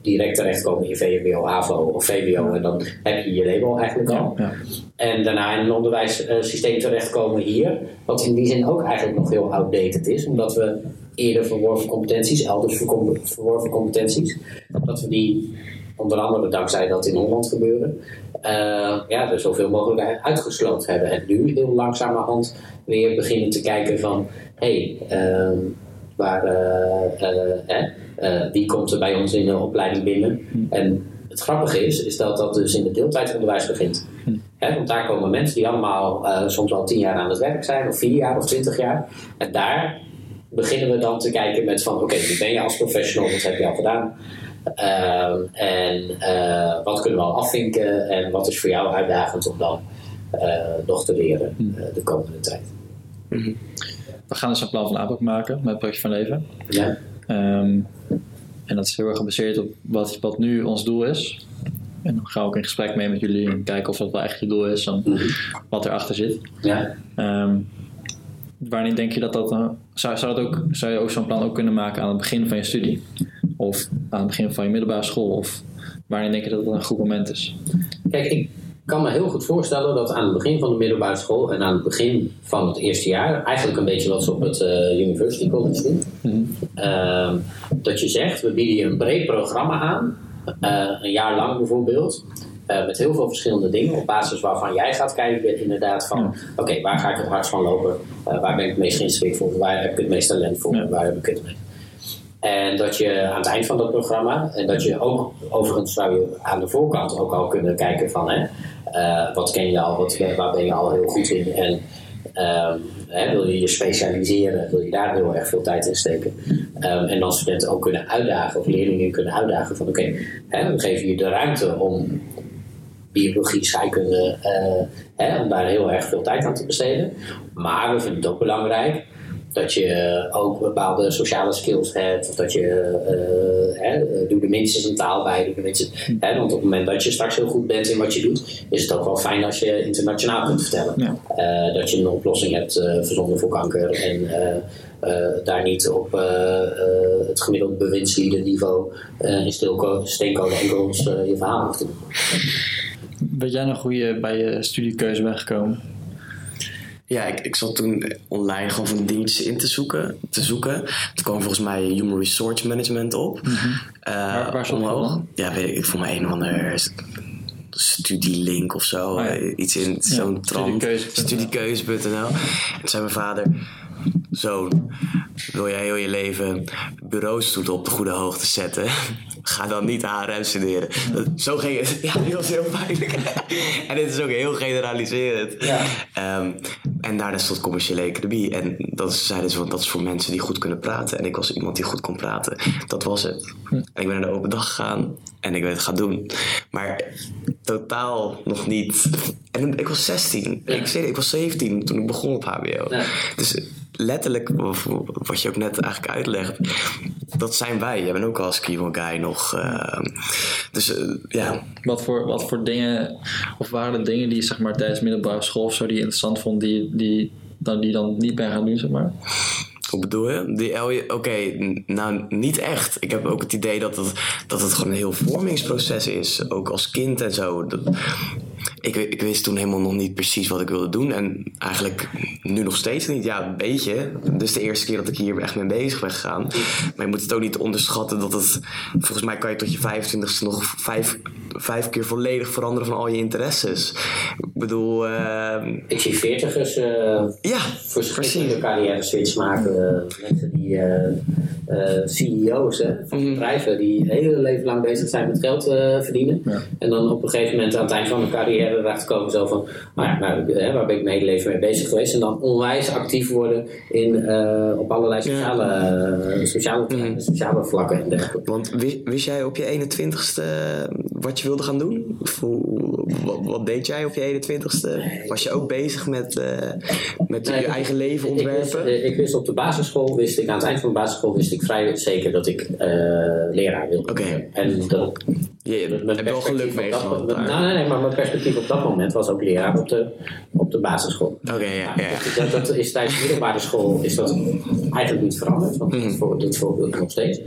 direct terechtkomen in VMBO, AVO of VWO. En dan heb je je label eigenlijk al. Ja, ja. En daarna in een onderwijssysteem terechtkomen hier. Wat in die zin ook eigenlijk nog heel outdated is. Omdat we eerder verworven competenties, elders verworven competenties. Dat we die, onder andere dankzij dat in Holland gebeurde. Uh, ja, er zoveel mogelijk uitgesloten hebben. En nu heel langzamerhand weer beginnen te kijken van... Hé, hey, uh, waar, uh, wie komt er bij ons in de opleiding binnen? En het grappige is, is dat dat dus in het deeltijdonderwijs begint. He, want daar komen mensen die allemaal uh, soms al tien jaar aan het werk zijn, of vier jaar of twintig jaar. En daar beginnen we dan te kijken met van, oké, okay, wie ben je als professional, wat heb je al gedaan? Ehm, en eh, wat kunnen we al afvinken en wat is voor jou uitdagend om dan eh, nog te leren eh, de komende tijd. We gaan dus een plan van aanpak maken met het project van leven. Ja, Ehm, en dat is heel erg gebaseerd op wat, wat nu ons doel is. En dan gaan we ook in gesprek mee met jullie en kijken of dat wel echt je doel is en wat erachter zit. ja. Ehm, wanneer denk je dat dat... dan- zou, zou, dat ook, zou je ook zo'n plan ook kunnen maken aan het begin van je studie? Of aan het begin van je middelbare school? Of wanneer denk je dat dat een goed moment is? Kijk, ik kan me heel goed voorstellen dat aan het begin van de middelbare school en aan het begin van het eerste jaar, eigenlijk een beetje wat ze op het eh, University College doen, ehm, dat je zegt, we bieden je een breed programma aan, eh, een jaar lang bijvoorbeeld, eh, met heel veel verschillende dingen, op basis waarvan jij gaat kijken inderdaad van, oké, waar ga ik het hardst van lopen, waar ben ik het meest geschikt voor, waar heb ik het meest talent voor, Ja. waar heb ik het mee. En dat je aan het eind van dat programma, en dat je ook, overigens zou je aan de voorkant ook al kunnen kijken van, hè, eh, wat ken je al, wat, waar ben je al heel goed in en ehm, wil je je specialiseren, wil je daar heel erg veel tijd in steken. Ehm, en dan studenten ook kunnen uitdagen, of leerlingen kunnen uitdagen van, oké, we geven je de ruimte om biologie, scheikunde, eh, hè, om daar heel erg veel tijd aan te besteden. Maar we vinden het ook belangrijk dat je ook bepaalde sociale skills hebt. Of dat je, eh, hè, doe er minstens een taal bij. Doe er minstens, hè, want op het moment dat je straks heel goed bent in wat je doet, is het ook wel fijn als je internationaal kunt vertellen. Ja. Eh, dat je een oplossing hebt eh, verzonnen voor kanker. En eh, eh, daar niet op eh, eh, het gemiddelde bewindslieden-niveau eh, in steenkolen enkels eh, je verhaal hoeft te doen. Weet jij nog hoe je bij je studiekeuze bent gekomen? Ja, ik, ik zat toen online gewoon van dingetjes in te zoeken. Te zoeken. Toen kwam volgens mij Human Resource Management op. Eh, Waar- waar omhoog. Ja, weet ik, ik voel me een of ander studielink of zo. ja. Eh, Iets in zo'n trant. studiekeuze.nl. Studiekeuze.nl. En toen zei mijn vader... Zoon, wil jij heel je leven bureaustoeten op de goede hoogte zetten? Ga dan niet HRM studeren. Dat, zo ging het. Ja, die was heel pijnlijk. en dit is ook heel generaliserend. Ja. Ehm, en daarna stond commerciële economie. En dat zeiden ze van dat is voor mensen die goed kunnen praten. En ik was iemand die goed kon praten. Dat was het. En ik ben naar de open dag gegaan. En ik ben het gaan doen. Maar totaal nog niet. En ik was 16. Ik, zei, ik was 17 toen ik begon op HBO. Ja. Dus letterlijk, wat je ook net eigenlijk uitlegt. Dat zijn wij. Jij bent ook als Kiwo Guy nog. ehm, dus eh, ja, Wat voor, wat voor dingen, of waren er dingen die je zeg maar, tijdens middelbare school of zo die je interessant vond, die, die, dan, die je dan niet bent gaan doen, zeg maar? Hoe bedoel je? Die LJ Oké, nou niet echt. Ik heb ook het idee dat het, dat het gewoon een heel vormingsproces is. Ook als kind en zo. Dat, ik, ik wist toen helemaal nog niet precies wat ik wilde doen. En eigenlijk nu nog steeds niet. Ja, een beetje. Dus de eerste keer dat ik hier echt mee bezig ben gegaan. Maar je moet het ook niet onderschatten dat het... Volgens mij kan je tot je 25ste nog vijf, vijf keer volledig veranderen van al je interesses. Ik bedoel... ehm, Ik zie veertigers eh ja, verschillende carrière switch maken. eh, mensen die eh, CEO's hè, van Mhm. bedrijven die het hele leven lang bezig zijn met geld verdienen. Ja. En dan op een gegeven moment aan het eind van hun carrière erachter komen zo van, nou ja, nou, hè, waar ben ik mijn hele leven mee bezig geweest? En dan onwijs actief worden in, op allerlei sociale, sociale, terreinen, sociale vlakken en dergelijke. Want wist, wist jij op je 21ste wat je wilde gaan doen? Hoe- wat, wat deed jij op je 21ste? Was je ook bezig met, eh, met Nee, je ik- eigen leven Ik wist, ontwerpen? eh, ik wist op de basisschool, wist ik, aan het eind van de basisschool wist ik vrij zeker dat ik eh, leraar wilde Oké. worden. En dat, je hebt wel geluk mee gehad. Nou, nee, nee, maar mijn perspectief op dat moment was ook leraar op de, op de basisschool. Oké, ja, ja. Dat, dat, dat is tijdens de middelbare school is dat eigenlijk niet veranderd, want Mhm. dat, voor, dat voorbeeld ik nog steeds.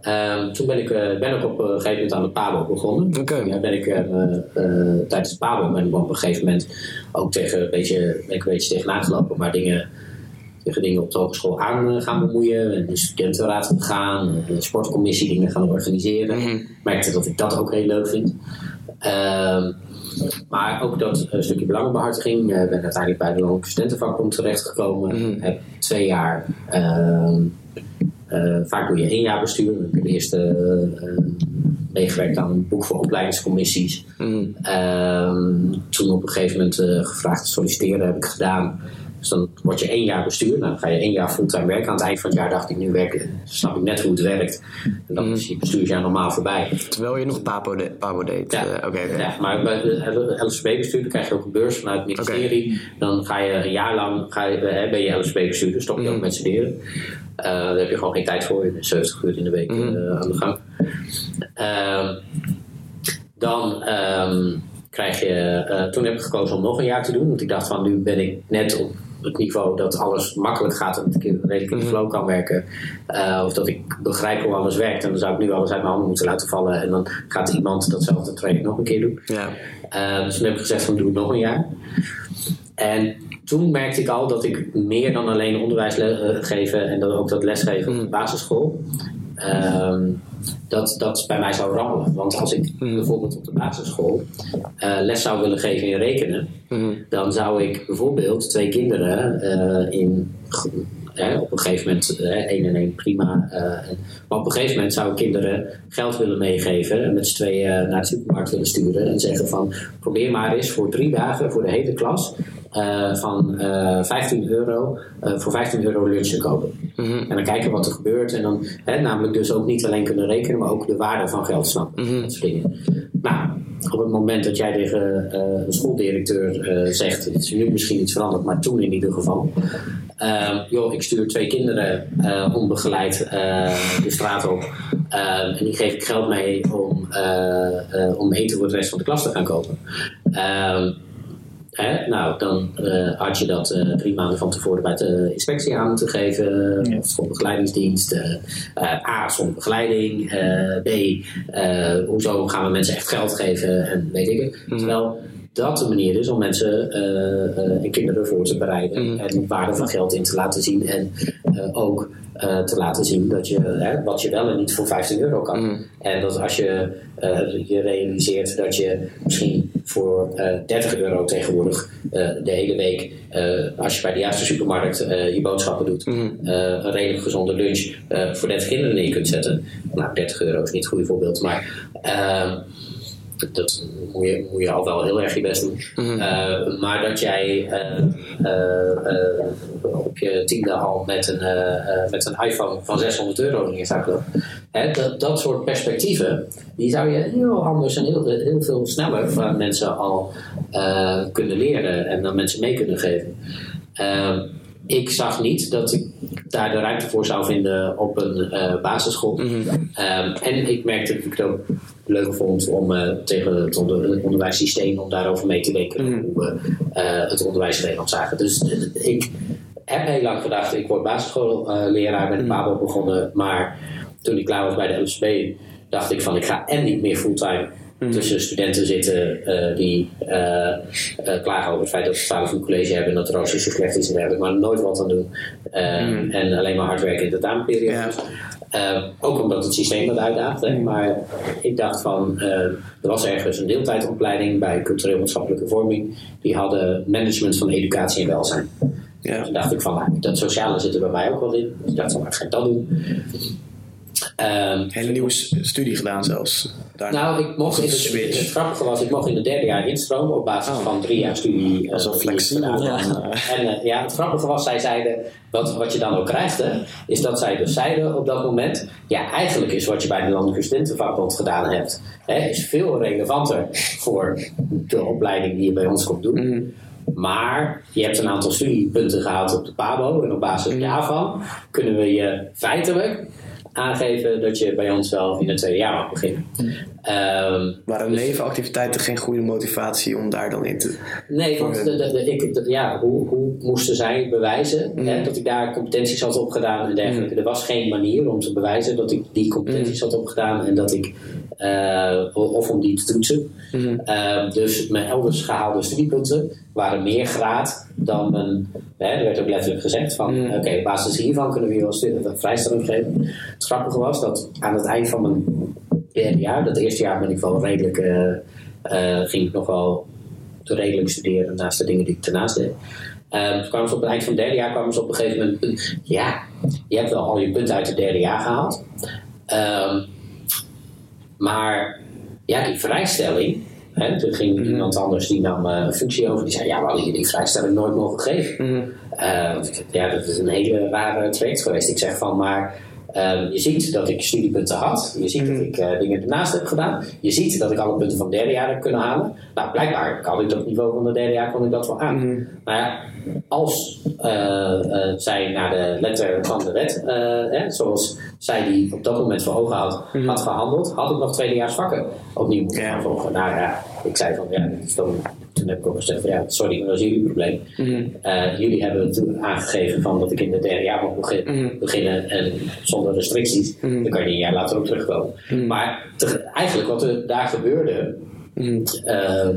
Ehm, toen ben ik, eh, ben ik op een gegeven moment aan de PABO begonnen. Oké. Ja, ben ik, eh, eh, tijdens de PABO ben ik op een gegeven moment ook tegen een beetje, ben ik een beetje tegenaan gelopen, maar dingen, tegen dingen op de hogeschool aan gaan bemoeien. En de studentenraad gegaan, de sportcommissie dingen gaan organiseren. Ik merkte dat ik dat ook heel leuk vind. Ehm, maar ook dat eh, stukje belangenbehartiging. Ik ben uiteindelijk bij de Landelijke Studentenvakbond terechtgekomen. Mhm. Heb twee jaar, eh, vaak doe je één jaar bestuur. Ik heb eerst eh, meegewerkt aan een boek voor opleidingscommissies. Mhm. Ehm, toen op een gegeven moment gevraagd te solliciteren heb ik gedaan. Dus dan word je één jaar bestuur. Nou, dan ga je één jaar fulltime werken. Aan het eind van het jaar dacht ik, nu werk, snap ik net hoe het werkt. En dan is je bestuursjaar normaal voorbij. Terwijl je nog Pabo, de, Pabo deed. Ja, Oké, oké. ja, maar bij de LSB-bestuur dan krijg je ook een beurs vanuit het ministerie. Dan ga je een jaar lang ga je, eh, ben je LSB-bestuurder, stop je ook met studeren. Eh, daar heb je gewoon geen tijd voor. Je bent 70 uur in de week eh, aan de gang. Ehm, dan ehm, krijg je. toen heb ik gekozen om nog een jaar te doen. Want ik dacht van nu ben ik net op het niveau dat alles makkelijk gaat en dat ik redelijk in de flow kan werken. Eh, of dat ik begrijp hoe alles werkt. En dan zou ik nu alles uit mijn handen moeten laten vallen. En dan gaat iemand datzelfde traject nog een keer doen. Ja. Eh, dus toen heb ik gezegd van doe het nog een jaar. En toen merkte ik al dat ik meer dan alleen onderwijs eh, geven en dan ook dat lesgeven op de basisschool. Ehm, dat, dat bij mij zou rammelen. Want als ik bijvoorbeeld op de basisschool eh, les zou willen geven in rekenen, dan zou ik bijvoorbeeld twee kinderen eh, in. Op een gegeven moment, eh, één en één prima. eh, en- maar op een gegeven moment zou ik kinderen geld willen meegeven en met z'n tweeën naar de supermarkt willen sturen en zeggen van probeer maar eens voor drie dagen voor de hele klas eh, van eh 15 euro voor 15 euro lunch te kopen. En dan kijken wat er gebeurt en dan hè, namelijk dus ook niet alleen kunnen rekenen, maar ook de waarde van geld snappen. Dat soort dingen. Nou, op het moment dat jij tegen een schooldirecteur zegt, het is nu misschien iets veranderd, maar toen in ieder geval. Eh, joh, ik stuur twee kinderen eh, onbegeleid eh, de straat op. eh, en die geef ik geld mee om, eh, om eten voor de rest van de klas te gaan kopen. Ehm, Hè? Nou, dan had je dat drie maanden van tevoren bij de inspectie aan moeten geven. Ja. Of voor begeleidingsdienst. A, zonder begeleiding. B, hoezo gaan we mensen echt geld geven en weet ik het. Terwijl dat de manier is om mensen eh, eh, en kinderen voor te bereiden. En de waarde van geld in te laten zien. En eh, ook te laten zien dat je, hè, wat je wel en niet voor 15 euro kan. En dat als je je realiseert dat je misschien voor eh 30 euro tegenwoordig de hele week, als je bij de juiste supermarkt je boodschappen doet, eh, een redelijk gezonde lunch voor 30 kinderen neer kunt zetten. Nou, 30 euro is niet het goede voorbeeld, maar. Dat moet je, moet je al wel heel erg je best doen. Eh, maar dat jij eh, eh, op je tiende al met een, met een iPhone van 600 euro zou lopen. Hè, dat, dat soort perspectieven, die zou je heel anders en heel, heel veel sneller van mensen al kunnen leren en dan mensen mee kunnen geven. Ik zag niet dat ik daar de ruimte voor zou vinden op een basisschool. Ehm, en ik merkte het ook leuk vond om eh, tegen het, onder, het onderwijssysteem om daarover mee te denken. Hoe we eh, het onderwijs in Nederland zagen. Dus eh, ik heb heel lang gedacht, ik word basisschoolleraar, ben de PABO begonnen. Maar toen ik klaar was bij de LSB, dacht ik van ik ga en niet meer fulltime tussen studenten zitten eh, die eh, eh, klagen over het feit dat ze 12 uur college hebben en dat de rooster zo slecht is en dergelijke, maar nooit wat aan doen. Eh, En alleen maar hard werken in de tamenperiode. Ja. ook omdat het systeem dat uitdaagt. Hè? Maar ik dacht van, er was ergens een deeltijdopleiding bij cultureel maatschappelijke vorming. Die hadden management van educatie en welzijn. Ja. Dacht ik van, nou, dat sociale zit er bij mij ook wel in. Dus ik dacht van, nou, ga ik dat doen. Ehm, Hele nieuwe studie gedaan zelfs. Daarna. nou, ik mocht in Switch. het grappige was, ik mocht in het derde jaar instromen op basis Oh. van drie jaar studie. eh, Dat gedaan had. En eh, ja, het grappige was, zij zeiden, wat, wat je dan ook krijgt, hè, is dat zij dus zeiden op dat moment, ja, eigenlijk is wat je bij de Landelijke Studentenvakbond gedaan hebt, hè, is veel relevanter voor de opleiding die je bij ons komt doen. Maar je hebt een aantal studiepunten gehaald op de PABO en op basis daarvan kunnen we je feitelijk aangeven dat je bij ons wel in het tweede jaar mag beginnen. Ehm, Waren nevenactiviteiten geen goede motivatie om daar dan in te... Nee, want de, de, de- ik, ja, hoe, hoe moesten zij bewijzen hè, dat ik daar competenties had opgedaan en dergelijke? Er was geen manier om te bewijzen dat ik die competenties had opgedaan en dat ik, eh, of om die te toetsen. Eh, dus mijn elders gehaalde studiepunten waren meer graad dan mijn, hè, er werd ook letterlijk gezegd van, oké, op basis hiervan kunnen we je wel vrijstelling geven. Het grappige was dat aan het eind van mijn derde jaar, dat eerste jaar ben ik wel redelijk, eh, eh, ging ik nog wel redelijk studeren naast de dingen die ik daarnaast deed. Toen kwamen ze op het eind van het derde jaar kwamen ze op een gegeven moment, punt, ja, je hebt wel al je punten uit het derde jaar gehaald. Ehm, maar ja, die vrijstelling, hè, toen ging iemand anders die nam eh, een functie over, die zei, ja, we hadden je die vrijstelling nooit mogen geven. Ik- ja, dat is een hele rare traject geweest. Ik zeg van, maar ehm, je ziet dat ik studiepunten had. Je ziet dat ik eh, dingen ernaast heb gedaan. Je ziet dat ik alle punten van het derde jaar heb kunnen halen. Nou, blijkbaar kan ik dat niveau van het derde jaar kon ik dat wel aan. Maar ja, als eh, eh, zij naar de letter van de wet, hè, zoals zij die op dat moment voor ogen had, had gehandeld, had ik nog tweedejaars vakken opnieuw moeten gaan volgen. Nou ja, ik zei van ja, dit is dan, toen heb ik ook gezegd van ja, sorry, maar dat is jullie probleem. Eh, jullie hebben toen aangegeven van dat ik in het derde jaar mag begin- beginnen en zonder restricties. Dan kan je een jaar later ook terugkomen. Maar te- eigenlijk wat er daar gebeurde, ehm,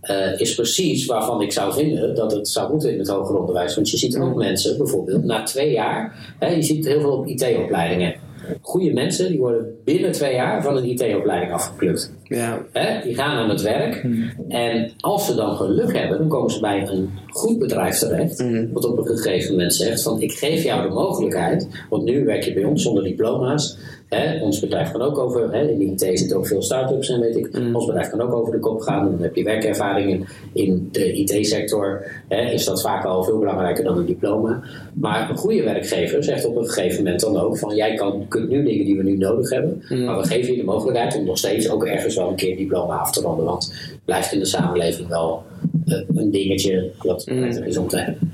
eh, is precies waarvan ik zou vinden dat het zou moeten in het hoger onderwijs. Want je ziet ook mensen, bijvoorbeeld na twee jaar, hè, je ziet heel veel op IT-opleidingen. Goede mensen die worden binnen twee jaar van een IT-opleiding afgeplukt. Ja. Hè, die gaan aan het werk. En als ze dan geluk hebben, dan komen ze bij een goed bedrijf terecht. Wat op een gegeven moment zegt van ik geef jou de mogelijkheid. Want nu werk je bij ons zonder diploma's. Hè, ons bedrijf kan ook over, hè, in de IT zitten ook veel start-ups en weet ik. Ons bedrijf kan ook over de kop gaan. Dan heb je werkervaring in, in de IT-sector. Hè, is dat vaak al veel belangrijker dan een diploma. Maar een goede werkgever zegt op een gegeven moment dan ook van jij kan, kunt nu dingen die we nu nodig hebben. Maar we geven je de mogelijkheid om nog steeds ook ergens wel een keer een diploma af te ronden. Want het blijft in de samenleving wel eh, een dingetje wat prettig is om te hebben.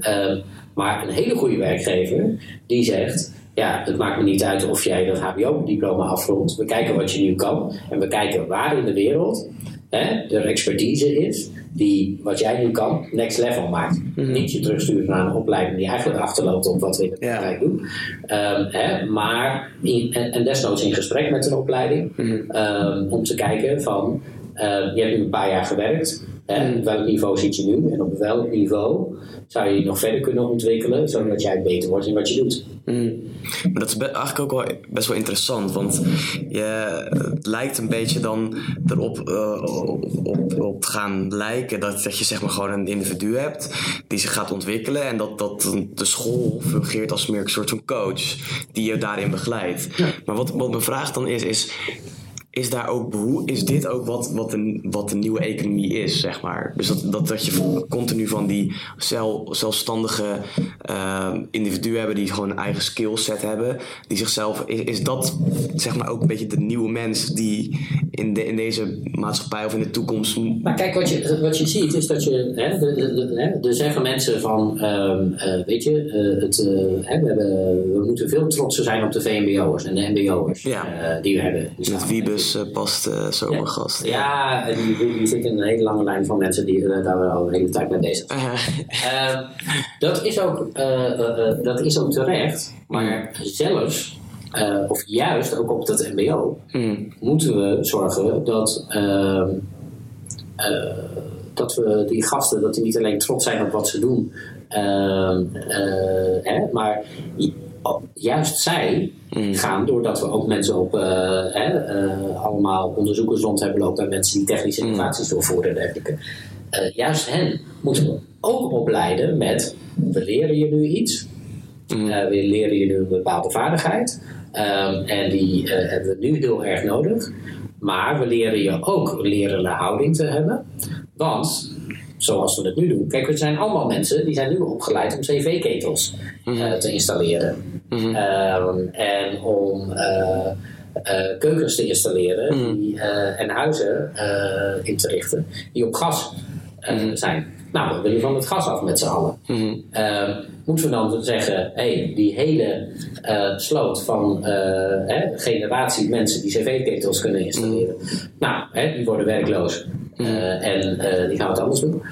Ehm, maar een hele goede werkgever die zegt: Ja, het maakt me niet uit of jij dat HBO-diploma afrondt. We kijken wat je nu kan en we kijken waar in de wereld hè, er expertise is die wat jij nu kan next level maakt. Niet je terugstuurt naar een opleiding die eigenlijk achterloopt op wat we in de Ja. praktijk doen. Ehm, hè, maar in, en, en desnoods in gesprek met een opleiding ehm, om te kijken van ehm, je hebt nu een paar jaar gewerkt. Op welk niveau zit je nu? En op welk niveau zou je je nog verder kunnen ontwikkelen, zodat jij beter wordt in wat je doet? Maar dat is eigenlijk ook wel best wel interessant, want je, het lijkt een beetje dan erop eh, op, op, gaan lijken dat, dat je zeg maar gewoon een individu hebt die zich gaat ontwikkelen en dat, dat de school fungeert als meer een soort van coach die je daarin begeleidt. Maar wat, wat mijn vraag dan is, is is daar ook is dit ook wat, wat, een, wat de nieuwe economie is, zeg maar? Dus dat, dat, dat je continu van die zel, zelfstandige eh, individuen hebben die gewoon een eigen skillset hebben, die zichzelf, is, is dat zeg maar ook een beetje de nieuwe mens die in, de, in deze maatschappij of in de toekomst. Maar kijk, wat je, wat je ziet is dat je. Hè, de, de, de- er zeggen mensen van. ehm, eh, weet je, eh, het, eh, hè, we, hebben, we moeten veel trotser zijn op de VMBO'ers en de MBO'ers Ja. die we hebben. de Met samenleving. Wiebes past zomergast. Ja, en die, die zit in een hele lange lijn van mensen die daar al een hele tijd mee bezig zijn. Eh, Eh, dat, is ook, dat is ook terecht, maar zelfs, eh, of juist ook op dat MBO, mm, moeten we zorgen dat, ehm, eh, dat we die gasten, dat die niet alleen trots zijn op wat ze doen, ehm, eh, hè, maar juist zij gaan, doordat we ook mensen op hè, allemaal onderzoekers rond hebben lopen en mensen die technische innovaties doorvoeren en dergelijke. Juist hen moeten we ook opleiden met we leren je nu iets. We leren je nu een bepaalde vaardigheid. Ehm, en die eh, hebben we nu heel erg nodig. Maar we leren je ook een lerende houding te hebben. Want, zoals we het nu doen. Kijk, we zijn allemaal mensen die zijn nu opgeleid om cv-ketels eh, te installeren. Ehm, en om eh, keukens te installeren die, eh, en huizen in te richten die op gas eh, zijn. Nou, we willen van het gas af met z'n allen. Ehm, moeten we dan zeggen, hey, die hele eh, sloot van eh, hè, generatie mensen die cv-ketels kunnen installeren, nou, hè, die worden werkloos. Eh, en die gaan wat anders doen.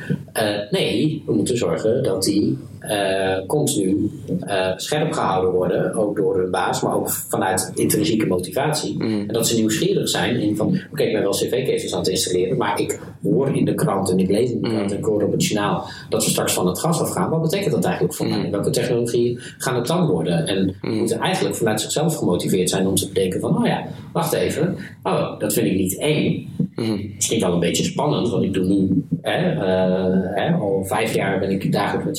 Nee, we moeten zorgen dat die eh, continu eh, scherp gehouden worden, ook door hun baas, maar ook vanuit intrinsieke motivatie. En dat ze nieuwsgierig zijn in van, oké, ik ben wel cv-ketels aan het installeren, maar ik hoor in de krant en ik lees in de krant en ik hoor op het journaal dat we straks van het gas afgaan. Wat betekent dat eigenlijk voor mij? Welke technologieën gaan het dan worden? En moeten eigenlijk vanuit zichzelf gemotiveerd zijn om te bedenken van, oh ja, wacht even, oh, dat vind ik niet eng. Misschien wel een beetje spannend, want ik doe nu hè, eh, hè, al vijf jaar ben ik dagelijks met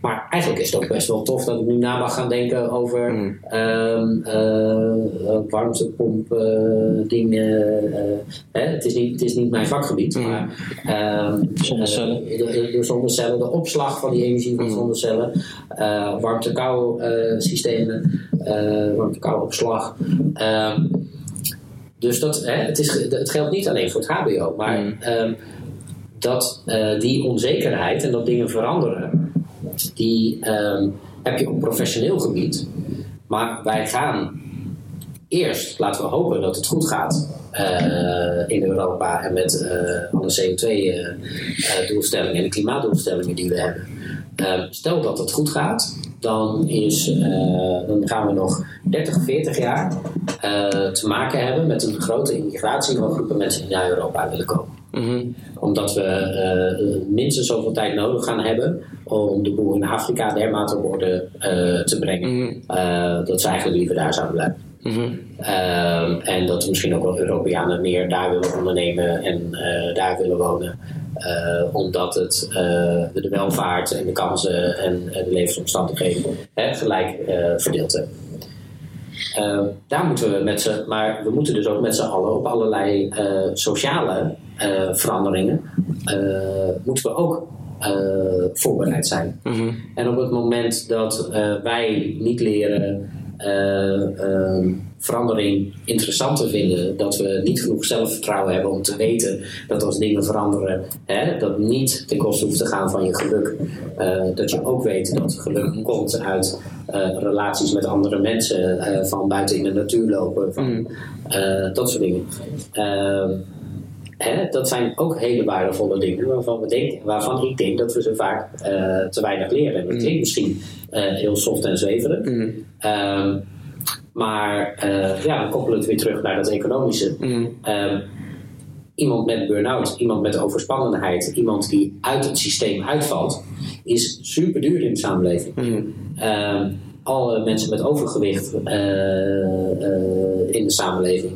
Maar eigenlijk is het ook best wel tof dat ik nu na mag gaan denken over Mm. ehm, eh, warmtepomp eh, dingen. eh, hè, het, is niet, het is niet mijn vakgebied, Mm. maar ehm, Zonnecellen. de, de, de zonnecellen, de opslag van die energie van Mm. zonnecellen, eh warmte-kou eh, systemen, eh warmte-kou opslag. Ehm, dus dat, hè, het, is, het geldt niet alleen voor het HBO, maar Mm. ehm, dat eh, die onzekerheid en dat dingen veranderen, die ehm, heb je op professioneel gebied. Maar wij gaan eerst, laten we hopen dat het goed gaat eh, in Europa en met eh, alle CO2-doelstellingen en de klimaatdoelstellingen die we hebben. Eh, stel dat het goed gaat, dan, is, dan gaan we nog 30, 40 jaar te maken hebben met een grote immigratie van groepen mensen die naar Europa willen komen Mhm. omdat we eh, minstens zoveel tijd nodig gaan hebben om de boel in Afrika dermate op orde eh, te brengen. Mhm. Eh, dat ze eigenlijk liever daar zouden blijven. Mhm. En dat misschien ook wel Europeanen meer daar willen ondernemen en daar willen wonen. Omdat het de welvaart en de kansen en, de levensomstandigheden hè, gelijk verdeeld hebben. Daar moeten we met z'n, maar we moeten dus ook met z'n allen op allerlei sociale veranderingen eh, moeten we ook eh, voorbereid zijn. Mhm. En op het moment dat eh, wij niet leren eh, ehm, verandering interessant te vinden, dat we niet genoeg zelfvertrouwen hebben om te weten dat als dingen veranderen, hè, dat niet ten koste hoeft te gaan van je geluk. Eh, dat je ook weet dat geluk komt uit eh, relaties met andere mensen, eh, van buiten in de natuur lopen, van eh, dat soort dingen. Hè, dat zijn ook hele waardevolle dingen waarvan, we denken, waarvan ik denk dat we ze vaak eh, te weinig leren. En dat klinkt misschien eh, heel soft en zweverig. Ehm, maar eh, ja, dan koppelen we het weer terug naar dat economische. Mhm. Ehm, iemand met burn-out, iemand met overspannenheid, iemand die uit het systeem uitvalt, is super duur in de samenleving. Ehm, alle mensen met overgewicht eh, eh, in de samenleving,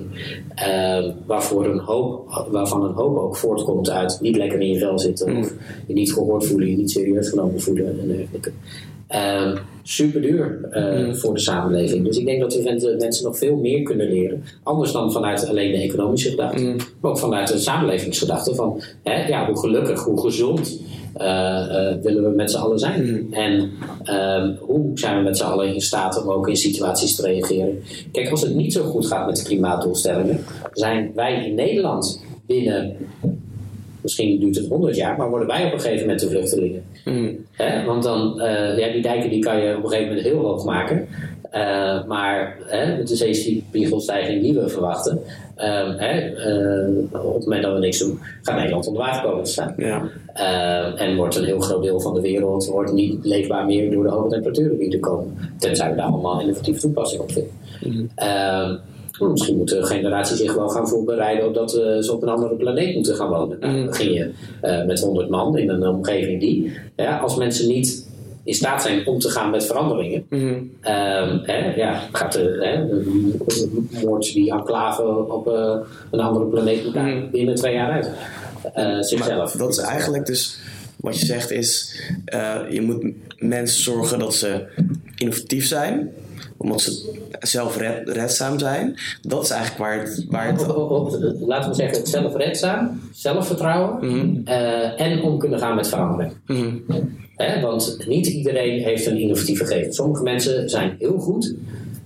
waarvoor een hoop, waarvan een hoop ook voortkomt uit niet lekker in je vel zitten, of je niet gehoord voelen, je niet serieus genomen voelen en dergelijke. Ehm super duur voor de samenleving. Dus ik denk dat we mensen- nog veel meer kunnen leren. Anders dan vanuit alleen de economische gedachte, maar ook vanuit de samenlevingsgedachte. Van hè, ja, hoe gelukkig, hoe gezond eh, eh, willen we met z'n allen zijn? En ehm, hoe zijn we met z'n allen in staat om ook in situaties te reageren? Kijk, als het niet zo goed gaat met de klimaatdoelstellingen, zijn wij in Nederland binnen misschien duurt het 100 jaar, maar worden wij op een gegeven moment de vluchtelingen. Hè? Want dan, eh, ja, die dijken die kan je op een gegeven moment heel hoog maken. Eh, maar hè, met de zeespiegelstijging die we verwachten, ehm, hè, eh, op het moment dat we niks doen, gaat Nederland onder water komen te staan. Ja. Eh, en wordt een heel groot deel van de wereld wordt niet leefbaar meer door de hoge temperaturen die er komen. Tenzij we daar allemaal innovatieve toepassing op vinden. Ehm, misschien moet de generatie zich wel gaan voorbereiden op dat we ze op een andere planeet moeten gaan wonen. Nou, dan begin je eh, met 100 man in een omgeving die, ja, als mensen niet in staat zijn om te gaan met veranderingen, Mhm. Ehm, hè, ja, gaat de, hè, moord die enclave op eh, een andere planeet daar binnen twee jaar uit. Eh, zichzelf. Dat is eigenlijk dus wat je zegt is, eh, je moet mensen zorgen dat ze innovatief zijn, omdat ze zelfredzaam zijn. Dat is eigenlijk waar het, waar het Laten we zeggen, zelfredzaam, zelfvertrouwen eh, en om kunnen gaan met verandering. Hè, want niet iedereen heeft een innovatieve geest. Sommige mensen zijn heel goed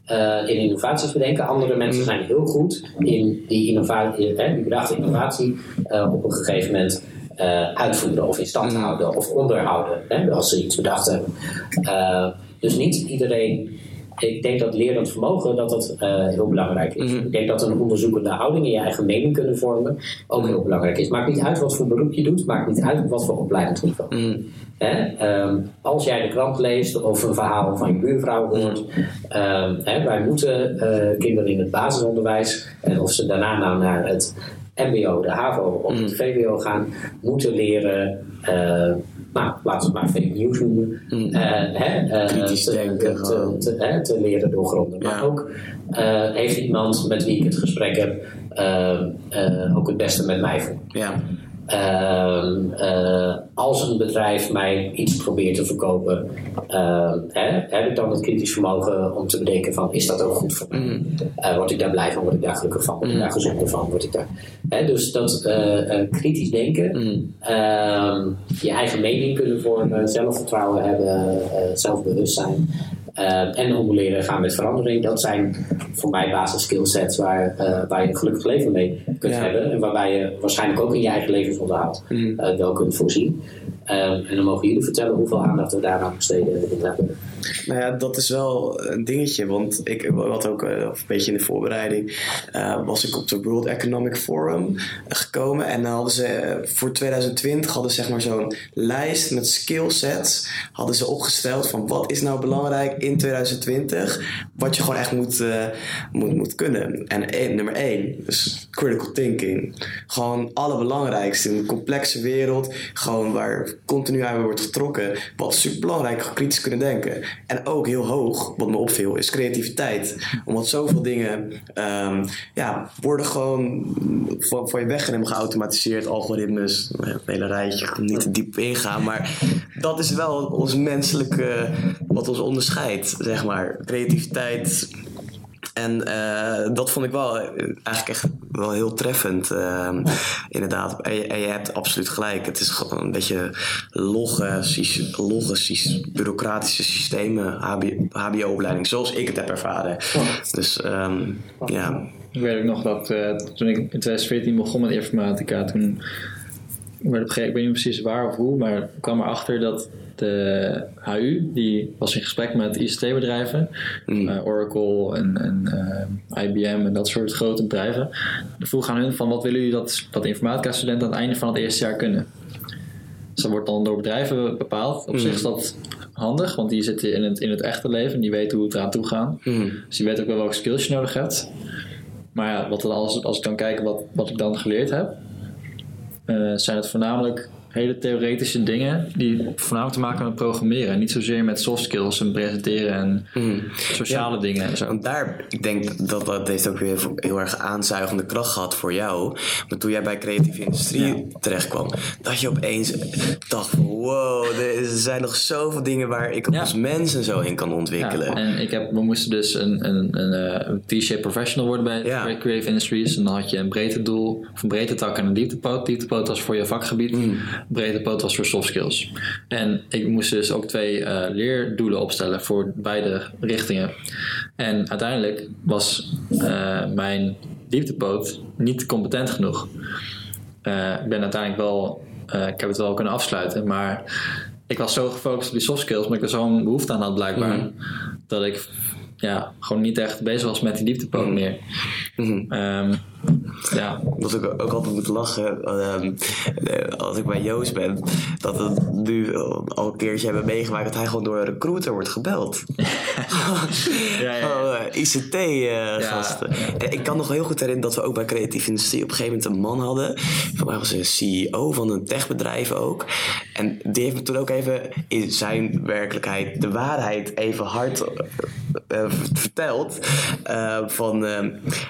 eh, in innovaties bedenken. Andere mensen zijn heel goed in die, innovatie, hè, die bedachte innovatie eh, op een gegeven moment eh, uitvoeren of in stand houden of onderhouden. Hè, als ze iets bedacht hebben. Eh, dus niet iedereen. Ik denk dat lerend vermogen dat dat eh, heel belangrijk is. Ik denk dat een onderzoekende houding en je eigen mening kunnen vormen ook heel belangrijk is. Maakt niet uit wat voor beroep je doet, maakt niet uit wat voor opleidingsniveau. Mhm. Hè? Ehm, als jij de krant leest of een verhaal van je buurvrouw hoort, ehm, hè, wij moeten eh, kinderen in het basisonderwijs, en of ze daarna nou naar het MBO, de HAVO of het VWO gaan, moeten leren. eh, nou, laten we het maar fake news noemen. eh, hè, eh, Kritisch te, denken, te, gewoon. te, hè, te leren doorgronden. Maar ook eh, heeft iemand met wie ik het gesprek heb, eh, ook het beste met mij voor. ja. Ehm, eh, als een bedrijf mij iets probeert te verkopen, ehm, hè, heb ik dan het kritisch vermogen om te bedenken van is dat ook goed voor mij? Eh, word ik daar blij van? Word ik daar gelukkig van? Word ik daar gezonder van? Word ik daar... Hè, dus dat eh, kritisch denken, ehm, je eigen mening kunnen vormen, zelfvertrouwen hebben, zelfbewustzijn. Eh, en om leren gaan met verandering, dat zijn voor mij basis skillsets waar, eh, waar je een gelukkig leven mee kunt Ja. hebben. En waarbij je waarschijnlijk ook in je eigen levensonderhoud eh, wel kunt voorzien. Ehm, en dan mogen jullie vertellen hoeveel aandacht we daaraan besteden in hebben. Nou ja, dat is wel een dingetje. Want ik had ook eh, een beetje in de voorbereiding. eh, was ik op de World Economic Forum eh, gekomen. En dan hadden ze voor 2020 hadden ze zeg maar zo'n lijst met skillsets. Hadden ze opgesteld van wat is nou belangrijk in 2020. Wat je gewoon echt moet, moet, moet kunnen. En één- nummer één, dus critical thinking. Gewoon allerbelangrijkste in een complexe wereld. Gewoon waar continu aan wordt getrokken. Wat super belangrijk, kritisch kunnen denken. En ook heel hoog, wat me opviel, is creativiteit. Omdat zoveel dingen ehm, ja, worden gewoon van, van je weggenomen, geautomatiseerd, algoritmes, nou het hele rijtje, niet te diep ingaan. Maar dat is wel ons menselijke, wat ons onderscheidt, zeg maar. Creativiteit, en eh, dat vond ik wel eh, eigenlijk echt wel heel treffend, eh, inderdaad. En je, en je hebt absoluut gelijk. Het is gewoon een beetje logge, bureaucratische systemen, HBO-opleiding, zoals ik het heb ervaren. Dus ehm, ja, Ik weet ook nog dat eh, toen ik in 2014 begon met informatica, toen werd gegeven ik weet niet precies waar of hoe, maar ik kwam erachter dat de HU, die was in gesprek met ICT-bedrijven, Mm. eh, Oracle en, en eh, IBM en dat soort grote bedrijven. De vroeg aan hun van wat willen jullie dat, dat informatica-studenten aan het einde van het eerste jaar kunnen? Dus dat wordt dan door bedrijven bepaald. Op zich is dat handig, want die zitten in het, in het echte leven, die weten hoe het eraan toe gaat. Mhm. Dus je weet ook wel welke skills je nodig hebt. Maar ja, wat dan als, als ik dan kijk wat, wat ik dan geleerd heb, eh, zijn het voornamelijk hele theoretische dingen die voornamelijk te maken hebben met programmeren. En niet zozeer met soft skills en presenteren en Mhm. sociale dingen en zo. Want daar, ik denk dat dat heeft ook weer heel erg aanzuigende kracht gehad voor jou. Maar toen jij bij creatieve industrie terechtkwam, dat je opeens dacht van wow, er zijn nog zoveel dingen waar ik Ja. als mens en zo in kan ontwikkelen. Ja, en ik heb, we moesten dus een, een, een, eh, een T-shape professional worden bij, Creative Industries. En dan had je een breedte doel, of een breedte tak en een dieptepoot. Dieptepoot was voor je vakgebied, breedte poot was voor soft skills. En ik moest dus ook twee eh, leerdoelen opstellen voor beide richtingen. En uiteindelijk was eh, mijn dieptepoot niet competent genoeg. Eh, ik ben uiteindelijk wel, ik heb het wel kunnen afsluiten, maar ik was zo gefocust op die soft skills, omdat ik er zo'n behoefte aan had blijkbaar, dat ik ja, gewoon niet echt bezig was met die dieptepoot meer. Mhm. Ehm, ja, Dat ik ook altijd moet lachen ehm, eh, als ik bij Joost ben. Dat we nu al een keertje hebben meegemaakt dat hij gewoon door een recruiter wordt gebeld. ja, ja. Oh, eh, ICT-gasten. Ik kan nog heel goed herinneren dat we ook bij creatieve industrie op een gegeven moment een man hadden. Voor mij was een CEO van een techbedrijf ook. En die heeft me toen ook even in zijn werkelijkheid de waarheid even hard eh, eh, verteld. Eh, van eh,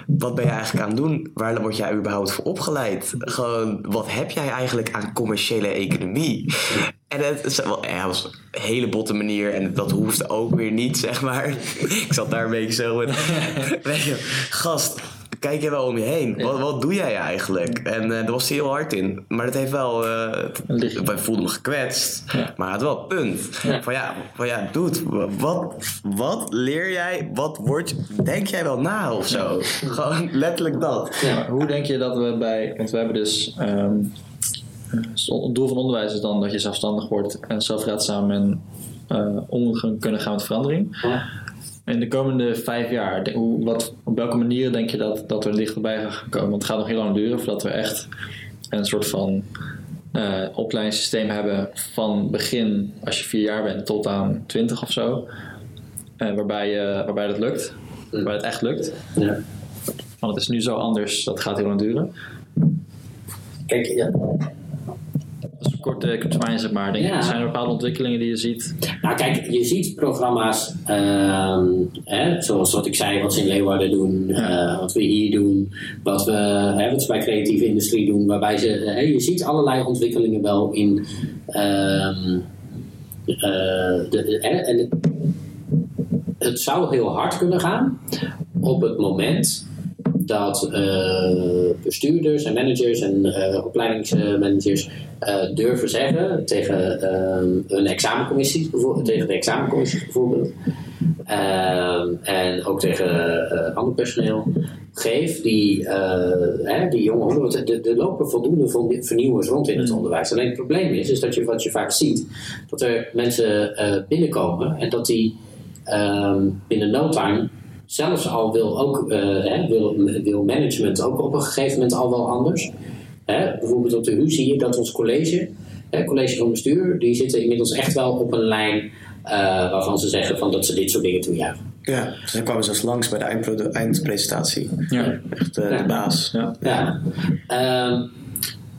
wat ben je eigenlijk aan het doen? Waar word jij überhaupt voor opgeleid? Gewoon, wat heb jij eigenlijk aan commerciële economie? En het is wel, ja, was een hele botte manier en dat hoefde ook weer niet, zeg maar. Ik zat daar een beetje zo met, weet je, gast, kijk je wel om je heen. Wat, wat doe jij eigenlijk? En eh, daar was hij heel hard in. Maar dat heeft wel, eh lichtje. wij voelden me gekwetst. Ja. Maar had wel een punt. Ja. Van ja, van ja, dude, wat, wat leer jij? Wat word je, denk jij wel na of zo? Gewoon letterlijk dat. Maar hoe denk je dat we bij, want we hebben dus, ehm, eh, het doel van onderwijs is dan dat je zelfstandig wordt en zelfraadzaam en eh, om kunnen gaan met verandering. In de komende vijf jaar, hoe, wat, op welke manieren denk je dat, dat we er dichterbij gaan komen? Want het gaat nog heel lang duren voordat we echt een soort van eh, opleidingssysteem hebben van begin, als je vier jaar bent, tot aan twintig of zo. Eh, waarbij, je, waarbij dat lukt, waarbij het echt lukt. Ja. Want het is nu zo anders, dat gaat heel lang duren. Kijk, ja. Als we kort uh, termijn zeg maar, denk Ja. ik, zijn er bepaalde ontwikkelingen die je ziet? Nou kijk, je ziet programma's ehm, hè, zoals wat ik zei, wat ze in Leeuwarden doen, eh, wat we hier doen, wat we hè, wat ze bij creatieve industrie doen, waarbij ze, hè, je ziet allerlei ontwikkelingen wel in ehm, eh, de, hè, en het zou heel hard kunnen gaan op het moment dat eh, bestuurders en managers en eh, opleidingsmanagers eh, durven zeggen tegen een examencommissie, bijvoorbeeld, tegen de examencommissie bijvoorbeeld, en ook tegen ander personeel, geef die, hè, die jonge honden, want er- lopen voldoende vernie- vernieuwers rond in het onderwijs. Alleen het probleem is, is dat je, wat je vaak ziet, dat er mensen binnenkomen en dat die binnen no time zelfs al wil ook eh, hè, wil, wil management ook op een gegeven moment al wel anders. Hè, bijvoorbeeld op de HU zie je dat ons college, hè, college van bestuur, die zitten inmiddels echt wel op een lijn eh, waarvan ze zeggen van dat ze dit soort dingen toejuichen. Ja, ze kwamen zelfs langs bij de eindpresentatie. Ja. Echt eh, Ja. de baas. Ja. Ja. Ehm,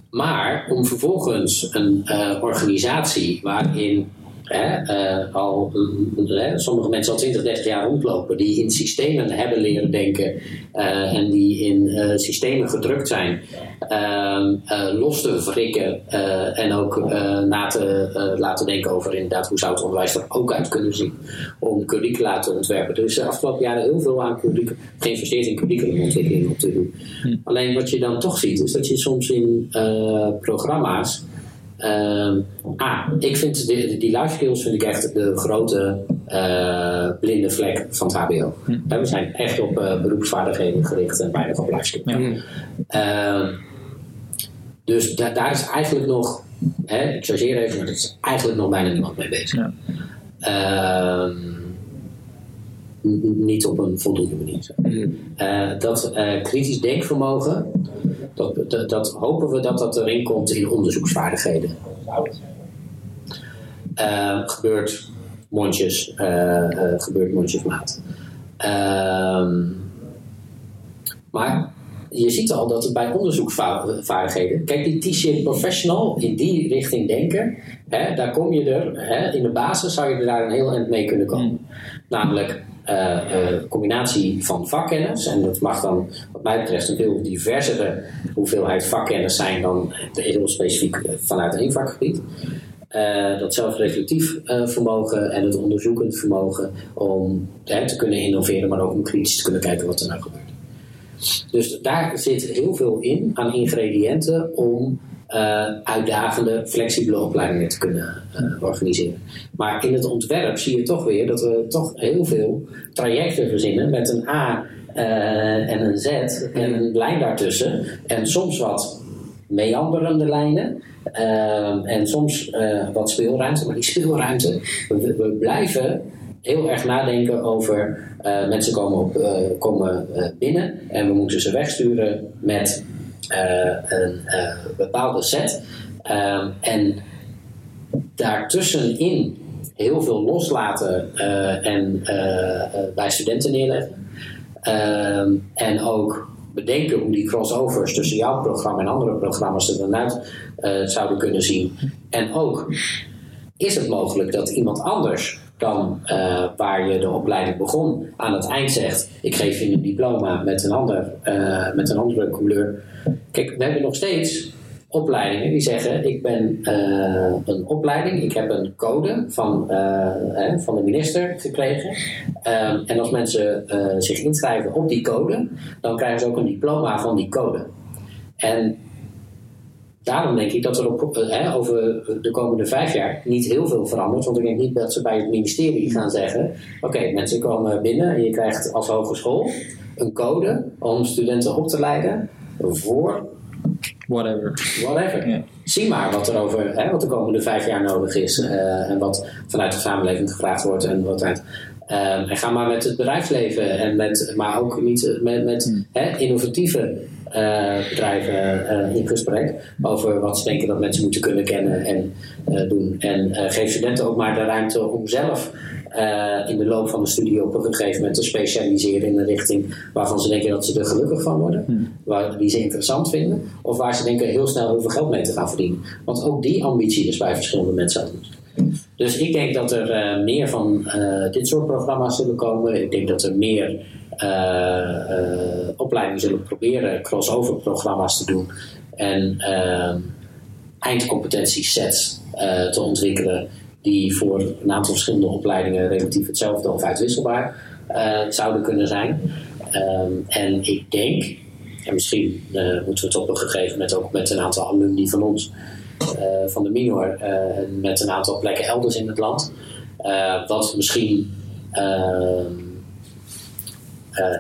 maar om vervolgens een eh, organisatie waarin hè, eh, al, mm, hè, sommige mensen al 20, 30 jaar rondlopen, die in systemen hebben leren denken eh, en die in eh, systemen gedrukt zijn, ehm, eh, los te wrikken en ook na te laten denken over inderdaad hoe zou het onderwijs er ook uit kunnen zien om curricula te ontwerpen. Er is de afgelopen jaren heel veel aan curriculum, geïnvesteerd in curriculumontwikkeling op te doen. Alleen wat je dan toch ziet, is dat je soms in programma's. Ehm, ah, ik vind die, die life skills vind ik echt de grote eh, blinde vlek van het HBO. Hè, We zijn echt op eh, beroepsvaardigheden gericht en weinig op life skills. Ja. Ehm, dus da- daar is eigenlijk nog, hè, ik chargeer even, maar er is eigenlijk nog bijna niemand mee bezig. Ja. Ehm, niet op een voldoende manier. zeg. Eh, dat eh, kritisch denkvermogen, dat, dat, dat hopen we dat dat erin komt in onderzoeksvaardigheden. Eh, gebeurt mondjes, eh, gebeurt mondjesmaat. Ehm, maar je ziet al dat het bij onderzoeksvaardigheden, kijk die T-shape professional in die richting denken, hè, daar kom je er, hè, in de basis zou je er daar een heel eind mee kunnen komen. Namelijk eh, eh, combinatie van vakkennis, en dat mag dan wat mij betreft een veel diversere hoeveelheid vakkennis zijn dan heel specifiek eh, vanuit één vakgebied. Eh, dat zelfreflectief eh, vermogen en het onderzoekend vermogen om te kunnen innoveren, maar ook om kritisch te kunnen kijken wat er nou gebeurt. Dus daar zit heel veel in aan ingrediënten om eh, uitdagende, flexibele opleidingen te kunnen eh, organiseren. Maar in het ontwerp zie je toch weer dat we toch heel veel trajecten verzinnen met een A eh, en een Z en een lijn daartussen. En soms wat meanderende lijnen. eh, en soms eh, wat speelruimte. Maar die speelruimte, we, blijven heel erg nadenken over eh, mensen komen, eh, komen eh, binnen en we moeten ze wegsturen met eh, een eh, bepaalde set. Ehm, en daartussenin heel veel loslaten eh, en eh, eh, bij studenten neerleggen. Ehm, en ook bedenken hoe die crossovers tussen jouw programma en andere programma's er dan uit eh, zouden kunnen zien. En ook, is het mogelijk dat iemand anders dan eh, waar je de opleiding begon aan het eind zegt: Ik geef je een diploma met een, ander, eh, met een andere couleur. Kijk, we hebben nog steeds opleidingen die zeggen: Ik ben eh, een opleiding, ik heb een code van, van de minister gekregen. Ehm, en als mensen zich inschrijven op die code, dan krijgen ze ook een diploma van die code. En daarom denk ik dat er op, eh, hè, over de komende vijf jaar niet heel veel verandert. Want ik denk niet dat ze bij het ministerie gaan zeggen: Oké, mensen komen binnen en je krijgt als hogeschool een code om studenten op te leiden voor Whatever. whatever. Ja. Zie maar wat er over hè, wat de komende vijf jaar nodig is eh, en wat vanuit de samenleving gevraagd wordt en wat uit. Ehm, en ga maar met het bedrijfsleven en met, maar ook niet met, met hè, innovatieve eh, bedrijven eh, in gesprek over wat ze denken dat mensen moeten kunnen kennen en eh, doen. En geef studenten ook maar de ruimte om zelf in de loop van de studie op een gegeven moment te specialiseren in een richting waarvan ze denken dat ze er gelukkig van worden, waar, die ze interessant vinden, of waar ze denken heel snel heel veel geld mee te gaan verdienen. Want ook die ambitie is bij verschillende mensen anders. Dus ik denk dat er meer van dit soort programma's zullen komen. Ik denk dat er meer eh, eh, opleidingen zullen proberen crossover programma's te doen. En uh, eindcompetenties uh, te ontwikkelen die voor een aantal verschillende opleidingen relatief hetzelfde of uitwisselbaar zouden kunnen zijn. Um, en ik denk, en misschien moeten we het op een gegeven moment ook met een aantal alumni van ons, van de minor, met een aantal plekken elders in het land, wat misschien ehm,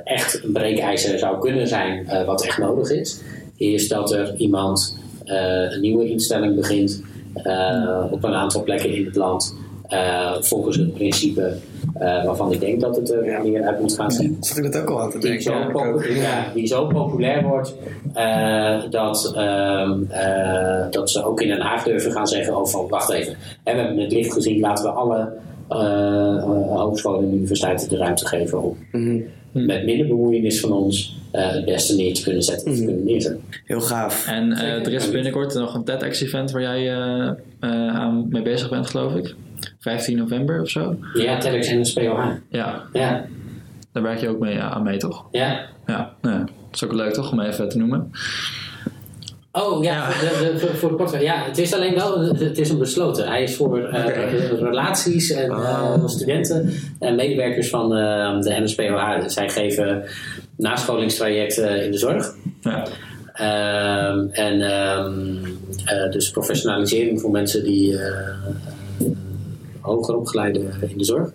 echt een breekijzer zou kunnen zijn, wat echt nodig is, is dat er iemand een nieuwe instelling begint uh, op een aantal plekken in het land. Uh, volgens het principe uh, waarvan ik denk dat het er meer uit moet gaan zien. Zat ik dat ook al aan te die denken? Zo ja, ja, die zo populair wordt dat, ehm, dat ze ook in Den Haag durven gaan zeggen: Oh, van wacht even, we hebben het licht gezien, laten we alle hogescholen en universiteiten de ruimte geven om mm -hmm. Met minder bemoeienis van ons uh, het beste neer te kunnen zetten, mm -hmm. te kunnen neerzetten. Heel gaaf. En uh, er is binnenkort nog een TEDx-event waar jij uh, aan mee bezig bent, geloof ik. 15 november of zo. Ja, TEDx en de SPOH. Ja. ja. Daar werk je ook mee aan mee, toch? Ja. Ja, ja. dat is ook leuk toch, om even te noemen. Oh ja, ja. De, de, voor, het Ja, het is alleen wel het is een besloten. Hij is voor uh, okay. relaties en uh, studenten en medewerkers van uh, de NSPOH. Zij geven nascholingstrajecten in de zorg. Ja. Um, en um, dus professionalisering voor mensen die hoger opgeleide in de zorg.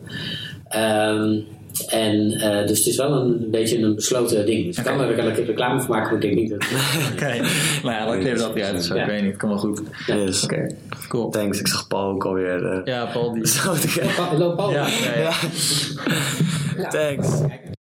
Um, en uh, dus het is wel een, een, beetje een besloten ding. Dus ik okay. kan er wel reclame van maken, maar ik denk niet dat... Oké, okay. nou ja, dan knip dat niet uit, dus ja. ik weet niet, het kan wel goed. Ja. Yes. Oké, okay. cool. Thanks, ik zag Paul ook alweer. Uh, ja, Paul die... Zo te Paul. Ja, ja, ja. ja. Thanks.